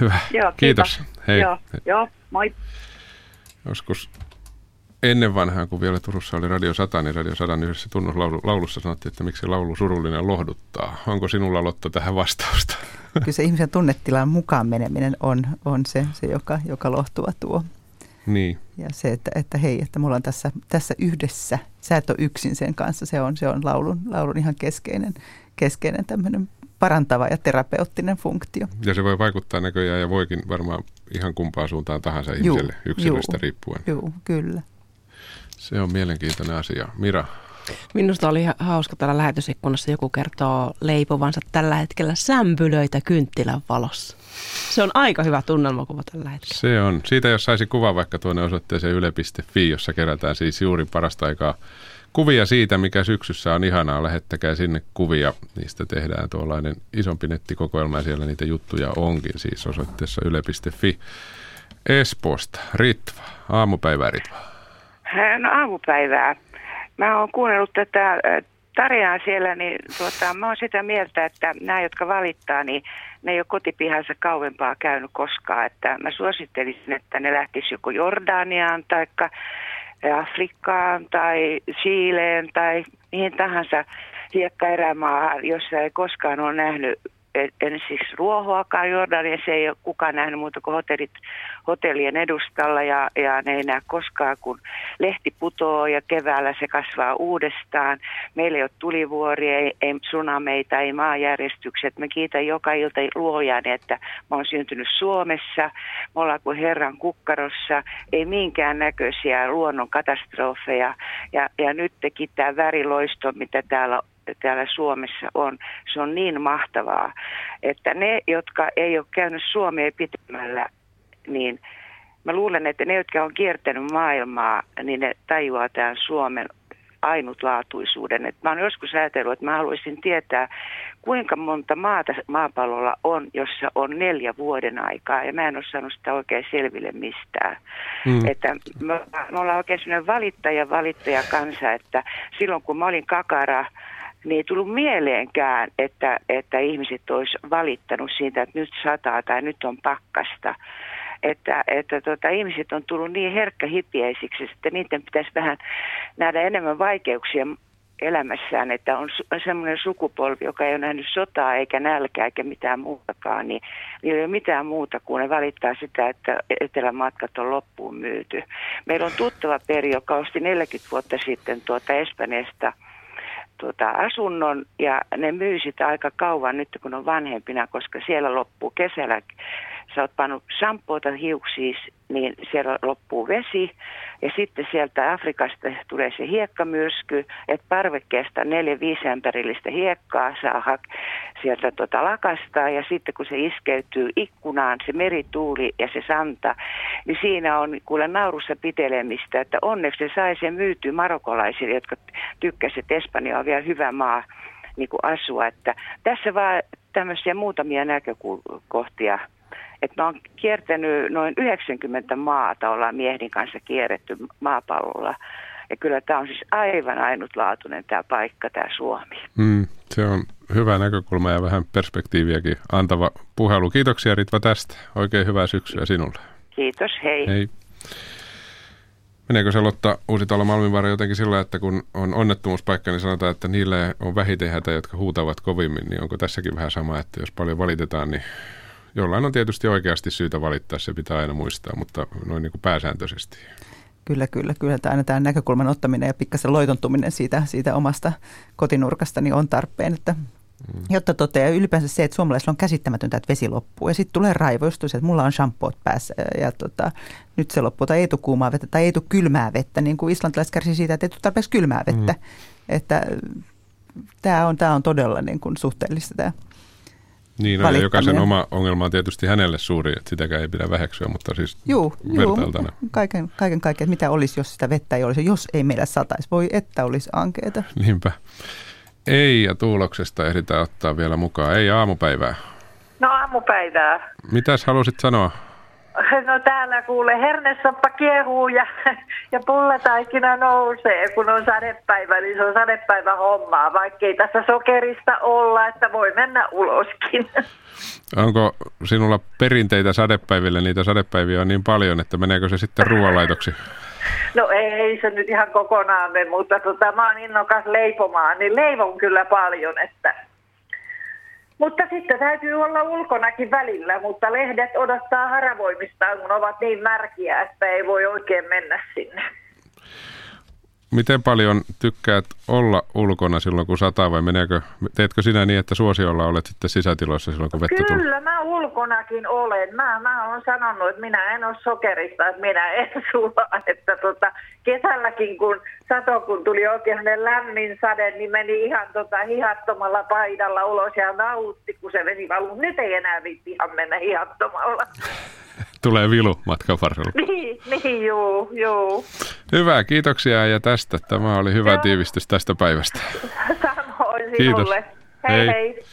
Hyvä, Joo, kiitos. kiitos. Hei. Joo, joo, moi. Joskus ennen vanhaa, kun vielä Turussa oli Radio 100, niin Radio 100 yhdessä tunnuslaulussa sanottiin, että miksi laulu surullinen lohduttaa. Onko sinulla Lotta tähän vastausta? Kyllä se ihmisen tunnetilan mukaan meneminen on, on se, se joka, joka lohtua tuo. Niin. Ja se, että, että hei, että mulla on tässä, tässä yhdessä, sä et ole yksin sen kanssa, se on, se on laulun, laulun ihan keskeinen, keskeinen tämmöinen parantava ja terapeuttinen funktio. Ja se voi vaikuttaa näköjään ja voikin varmaan ihan kumpaan suuntaan tahansa juu, ihmiselle yksilöstä juu, riippuen. Joo, kyllä. Se on mielenkiintoinen asia. Mira? Minusta oli hauska täällä lähetysikkunassa joku kertoo leipovansa tällä hetkellä sämpylöitä kynttilän valossa. Se on aika hyvä tunnelmakuva tällä hetkellä. Se on. Siitä jos saisi kuva vaikka tuonne osoitteeseen yle.fi, jossa kerätään siis juuri parasta aikaa kuvia siitä, mikä syksyssä on ihanaa. Lähettäkää sinne kuvia. Niistä tehdään tuollainen isompi nettikokoelma ja siellä niitä juttuja onkin siis osoitteessa yle.fi. Espoosta. Ritva. Aamupäivää Ritva. No aamupäivää. Mä oon kuunnellut tätä tarinaa siellä, niin tuota, mä oon sitä mieltä, että nämä, jotka valittaa, niin ne ei ole kotipihansa kauempaa käynyt koskaan. Että mä suosittelisin, että ne lähtisi joko Jordaniaan tai Afrikkaan tai Chileen tai mihin tahansa hiekkaerämaahan, jossa ei koskaan ole nähnyt en siis ruohoakaan Jordaniassa ei ole kukaan nähnyt muuta kuin hotellit, hotellien edustalla ja, ja ne ei näe koskaan, kun lehti putoo ja keväällä se kasvaa uudestaan. Meillä ei ole tulivuoria, ei, ei tsunameita, ei maanjärjestykset. Me kiitän joka ilta luojani, että mä oon syntynyt Suomessa, me ollaan kuin Herran kukkarossa, ei minkään näköisiä luonnon katastrofeja. Ja, ja nyt teki tämä väriloisto, mitä täällä täällä Suomessa on, se on niin mahtavaa, että ne, jotka ei ole käynyt Suomeen pitemmällä, niin mä luulen, että ne, jotka on kiertänyt maailmaa, niin ne tajuaa tämän Suomen ainutlaatuisuuden. Et mä oon joskus ajatellut, että mä haluaisin tietää, kuinka monta maata maapallolla on, jossa on neljä vuoden aikaa, ja mä en ole saanut sitä oikein selville mistään. Mm. Että me, me ollaan oikein sellainen valittaja, valittaja kansa, että silloin kun mä olin kakara, niin ei tullut mieleenkään, että, että ihmiset olisi valittanut siitä, että nyt sataa tai nyt on pakkasta. Että, että tota, ihmiset on tullut niin herkkähipiäisiksi, että niiden pitäisi vähän nähdä enemmän vaikeuksia elämässään, että on semmoinen sukupolvi, joka ei ole nähnyt sotaa eikä nälkää eikä mitään muutakaan, niin ei ole mitään muuta kuin ne valittaa sitä, että etelämatkat on loppuun myyty. Meillä on tuttava peri, joka osti 40 vuotta sitten tuota Espanjasta – tuota, asunnon ja ne myy sitä aika kauan nyt kun on vanhempina, koska siellä loppuu kesällä sä oot pannut shampoota hiuksiin, niin siellä loppuu vesi. Ja sitten sieltä Afrikasta tulee se hiekkamyrsky, että parvekkeesta neljä viisi ämpärillistä hiekkaa saa hak- sieltä tota lakastaa. Ja sitten kun se iskeytyy ikkunaan, se merituuli ja se santa, niin siinä on kuule naurussa pitelemistä, että onneksi se sai sen myytyä marokolaisille, jotka tykkäsivät, että Espanja on vielä hyvä maa niin kuin asua. Että tässä vaan tämmöisiä muutamia näkökohtia että mä oon kiertänyt noin 90 maata, ollaan miehen kanssa kierretty maapallolla. Ja kyllä tämä on siis aivan ainutlaatuinen tämä paikka, tämä Suomi. Mm, se on hyvä näkökulma ja vähän perspektiiviäkin antava puhelu. Kiitoksia Ritva tästä. Oikein hyvää syksyä sinulle. Kiitos, hei. Hei. Meneekö se Lotta Uusitalo Malminvaara jotenkin sillä, että kun on onnettomuuspaikka, niin sanotaan, että niille on vähiten hätä, jotka huutavat kovimmin, niin onko tässäkin vähän sama, että jos paljon valitetaan, niin jollain on tietysti oikeasti syytä valittaa, se pitää aina muistaa, mutta noin niin kuin pääsääntöisesti. Kyllä, kyllä, kyllä. Tämä aina tämä näkökulman ottaminen ja pikkasen loitontuminen siitä, siitä omasta kotinurkasta niin on tarpeen, että Mm. Jotta toteaa ylipäänsä se, että suomalaisilla on käsittämätöntä, että vesi loppuu. Ja sitten tulee raivo, just että mulla on shampoot päässä ja, ja tota, nyt se loppuu. Tai ei tule kuumaa vettä tai ei tule kylmää vettä, niin kuin islantilaiset kärsii siitä, että ei tule tarpeeksi kylmää vettä. Mm. Että tämä on, tämä on todella niin kuin suhteellista tämä niin, no, ja jokaisen oma ongelma on tietysti hänelle suuri, että sitäkään ei pidä väheksyä, mutta siis juu, juu, kaiken, kaiken kaiken, mitä olisi, jos sitä vettä ei olisi, jos ei meillä sataisi. Voi että olisi ankeeta. Niinpä. Ei ja tuuloksesta ehditään ottaa vielä mukaan. Ei aamupäivää. No aamupäivää. Mitäs halusit sanoa? No täällä kuule hernesoppa kiehuu ja, ja pullataikina nousee, kun on sadepäivä, niin se on sadepäivä hommaa, vaikkei tässä sokerista olla, että voi mennä uloskin. Onko sinulla perinteitä sadepäiville? Niitä sadepäiviä on niin paljon, että meneekö se sitten ruoanlaitoksi? No ei se nyt ihan kokonaan mene, mutta tota, mä oon innokas leipomaan, niin leivon kyllä paljon, että mutta sitten täytyy olla ulkonakin välillä, mutta lehdet odottaa haravoimistaan, kun ovat niin märkiä, että ei voi oikein mennä sinne. Miten paljon tykkäät olla ulkona silloin, kun sataa vai meneekö, teetkö sinä niin, että suosiolla olet sitten sisätiloissa silloin, kun vettä tulee? Kyllä, mä ulkonakin olen. Mä, mä olen sanonut, että minä en ole sokerista, että minä en sulla. Että tota, kesälläkin, kun sato, kun tuli oikein lämmin sade, niin meni ihan tota, hihattomalla paidalla ulos ja nautti, kun se vesi valuu. Nyt ei enää viitti ihan mennä hihattomalla. Tulee vilu matkan varrella. Niin, niin juu, juu. Hyvä, kiitoksia ja tästä. Tämä oli hyvä Joo. tiivistys tästä päivästä. Samoin sinulle. Kiitos. Hei, hei hei.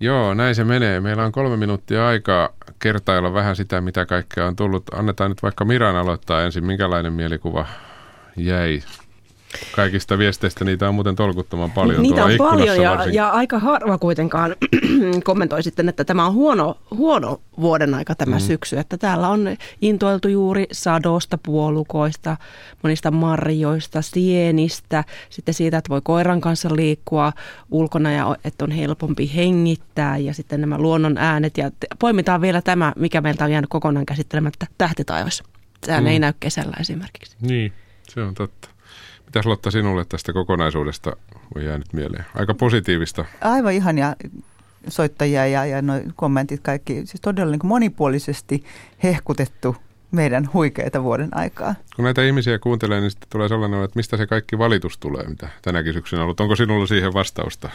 Joo, näin se menee. Meillä on kolme minuuttia aikaa kertailla vähän sitä, mitä kaikkea on tullut. Annetaan nyt vaikka Miran aloittaa ensin. Minkälainen mielikuva jäi. Kaikista viesteistä niitä on muuten tolkuttoman paljon Niitä on paljon ja, varsinkin. ja aika harva kuitenkaan kommentoi sitten, että tämä on huono, huono vuoden aika tämä mm. syksy. Että täällä on intoiltu juuri sadosta, puolukoista, monista marjoista, sienistä, sitten siitä, että voi koiran kanssa liikkua ulkona ja että on helpompi hengittää ja sitten nämä luonnon äänet. Ja poimitaan vielä tämä, mikä meiltä on jäänyt kokonaan käsittelemättä, tähtitaivas. Sehän mm. ei näy kesällä esimerkiksi. Niin, se on totta. Mitäs Lotta sinulle tästä kokonaisuudesta on jäänyt mieleen? Aika positiivista. Aivan ihania soittajia ja, ja noi kommentit kaikki. Siis todella niin monipuolisesti hehkutettu meidän huikeita vuoden aikaa. Kun näitä ihmisiä kuuntelee, niin sitten tulee sellainen, että mistä se kaikki valitus tulee, mitä tänäkin syksynä on ollut. Onko sinulla siihen vastausta?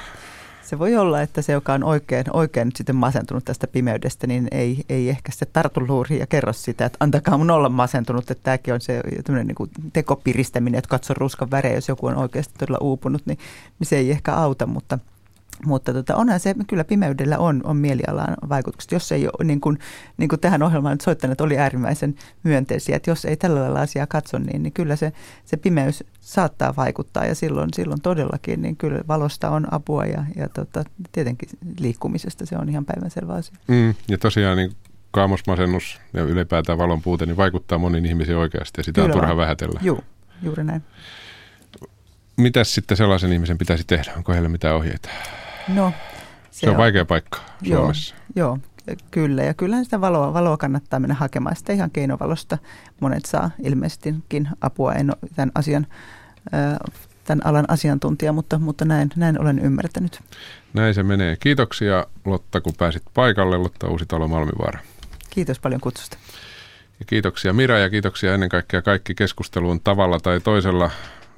Se voi olla, että se, joka on oikein, oikein sitten masentunut tästä pimeydestä, niin ei, ei ehkä se tartu luuriin ja kerro sitä, että antakaa mun olla masentunut, että tämäkin on se niin kuin tekopiristäminen, että katso ruskan värejä, jos joku on oikeasti todella uupunut, niin, niin se ei ehkä auta, mutta – mutta tota, onhan se, kyllä pimeydellä on, on mielialaan vaikutukset. Jos ei ole, niin kuin, niin kuin tähän ohjelmaan nyt soittaneet oli äärimmäisen myönteisiä, että jos ei tällä lailla asiaa katso, niin, niin kyllä se, se pimeys saattaa vaikuttaa ja silloin, silloin todellakin niin kyllä valosta on apua ja, ja tota, tietenkin liikkumisesta se on ihan päivänselvä asia. Mm, ja tosiaan niin kaamosmasennus ja ylipäätään valon puute niin vaikuttaa moniin ihmisiin oikeasti ja sitä kyllä on turha on. vähätellä. Joo, juuri näin. Mitäs sitten sellaisen ihmisen pitäisi tehdä? Onko heillä mitään ohjeita? No, se, se on, on vaikea paikka Suomessa. Joo, joo, kyllä. Ja kyllähän sitä valoa, valoa kannattaa mennä hakemaan. Sitä ihan keinovalosta monet saa ilmeisestikin apua. En ole tämän asian tämän alan asiantuntija, mutta, mutta näin, näin olen ymmärtänyt. Näin se menee. Kiitoksia Lotta, kun pääsit paikalle. Lotta Uusitalo Malmivaara. Kiitos paljon kutsusta. Ja kiitoksia Mira ja kiitoksia ennen kaikkea kaikki keskusteluun tavalla tai toisella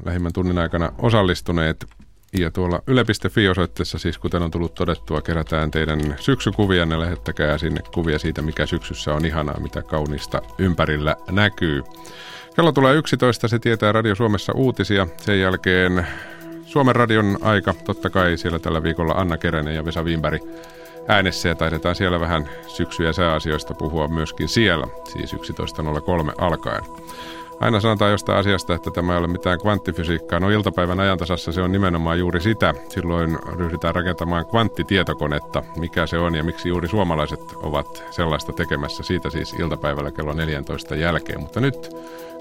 lähimmän tunnin aikana osallistuneet. Ja tuolla yle.fi-osoitteessa siis, kuten on tullut todettua, kerätään teidän syksykuvia ja lähettäkää sinne kuvia siitä, mikä syksyssä on ihanaa, mitä kaunista ympärillä näkyy. Kello tulee 11, se tietää Radio Suomessa uutisia. Sen jälkeen Suomen radion aika, totta kai siellä tällä viikolla Anna Keränen ja Vesa Wienberg äänessä ja taidetaan siellä vähän syksy- sääasioista puhua myöskin siellä, siis 11.03 alkaen. Aina sanotaan jostain asiasta, että tämä ei ole mitään kvanttifysiikkaa. No iltapäivän ajantasassa se on nimenomaan juuri sitä. Silloin ryhdytään rakentamaan kvanttitietokonetta. Mikä se on ja miksi juuri suomalaiset ovat sellaista tekemässä. Siitä siis iltapäivällä kello 14 jälkeen. Mutta nyt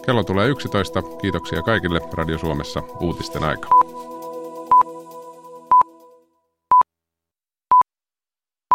kello tulee 11. Kiitoksia kaikille Radio Suomessa uutisten aika.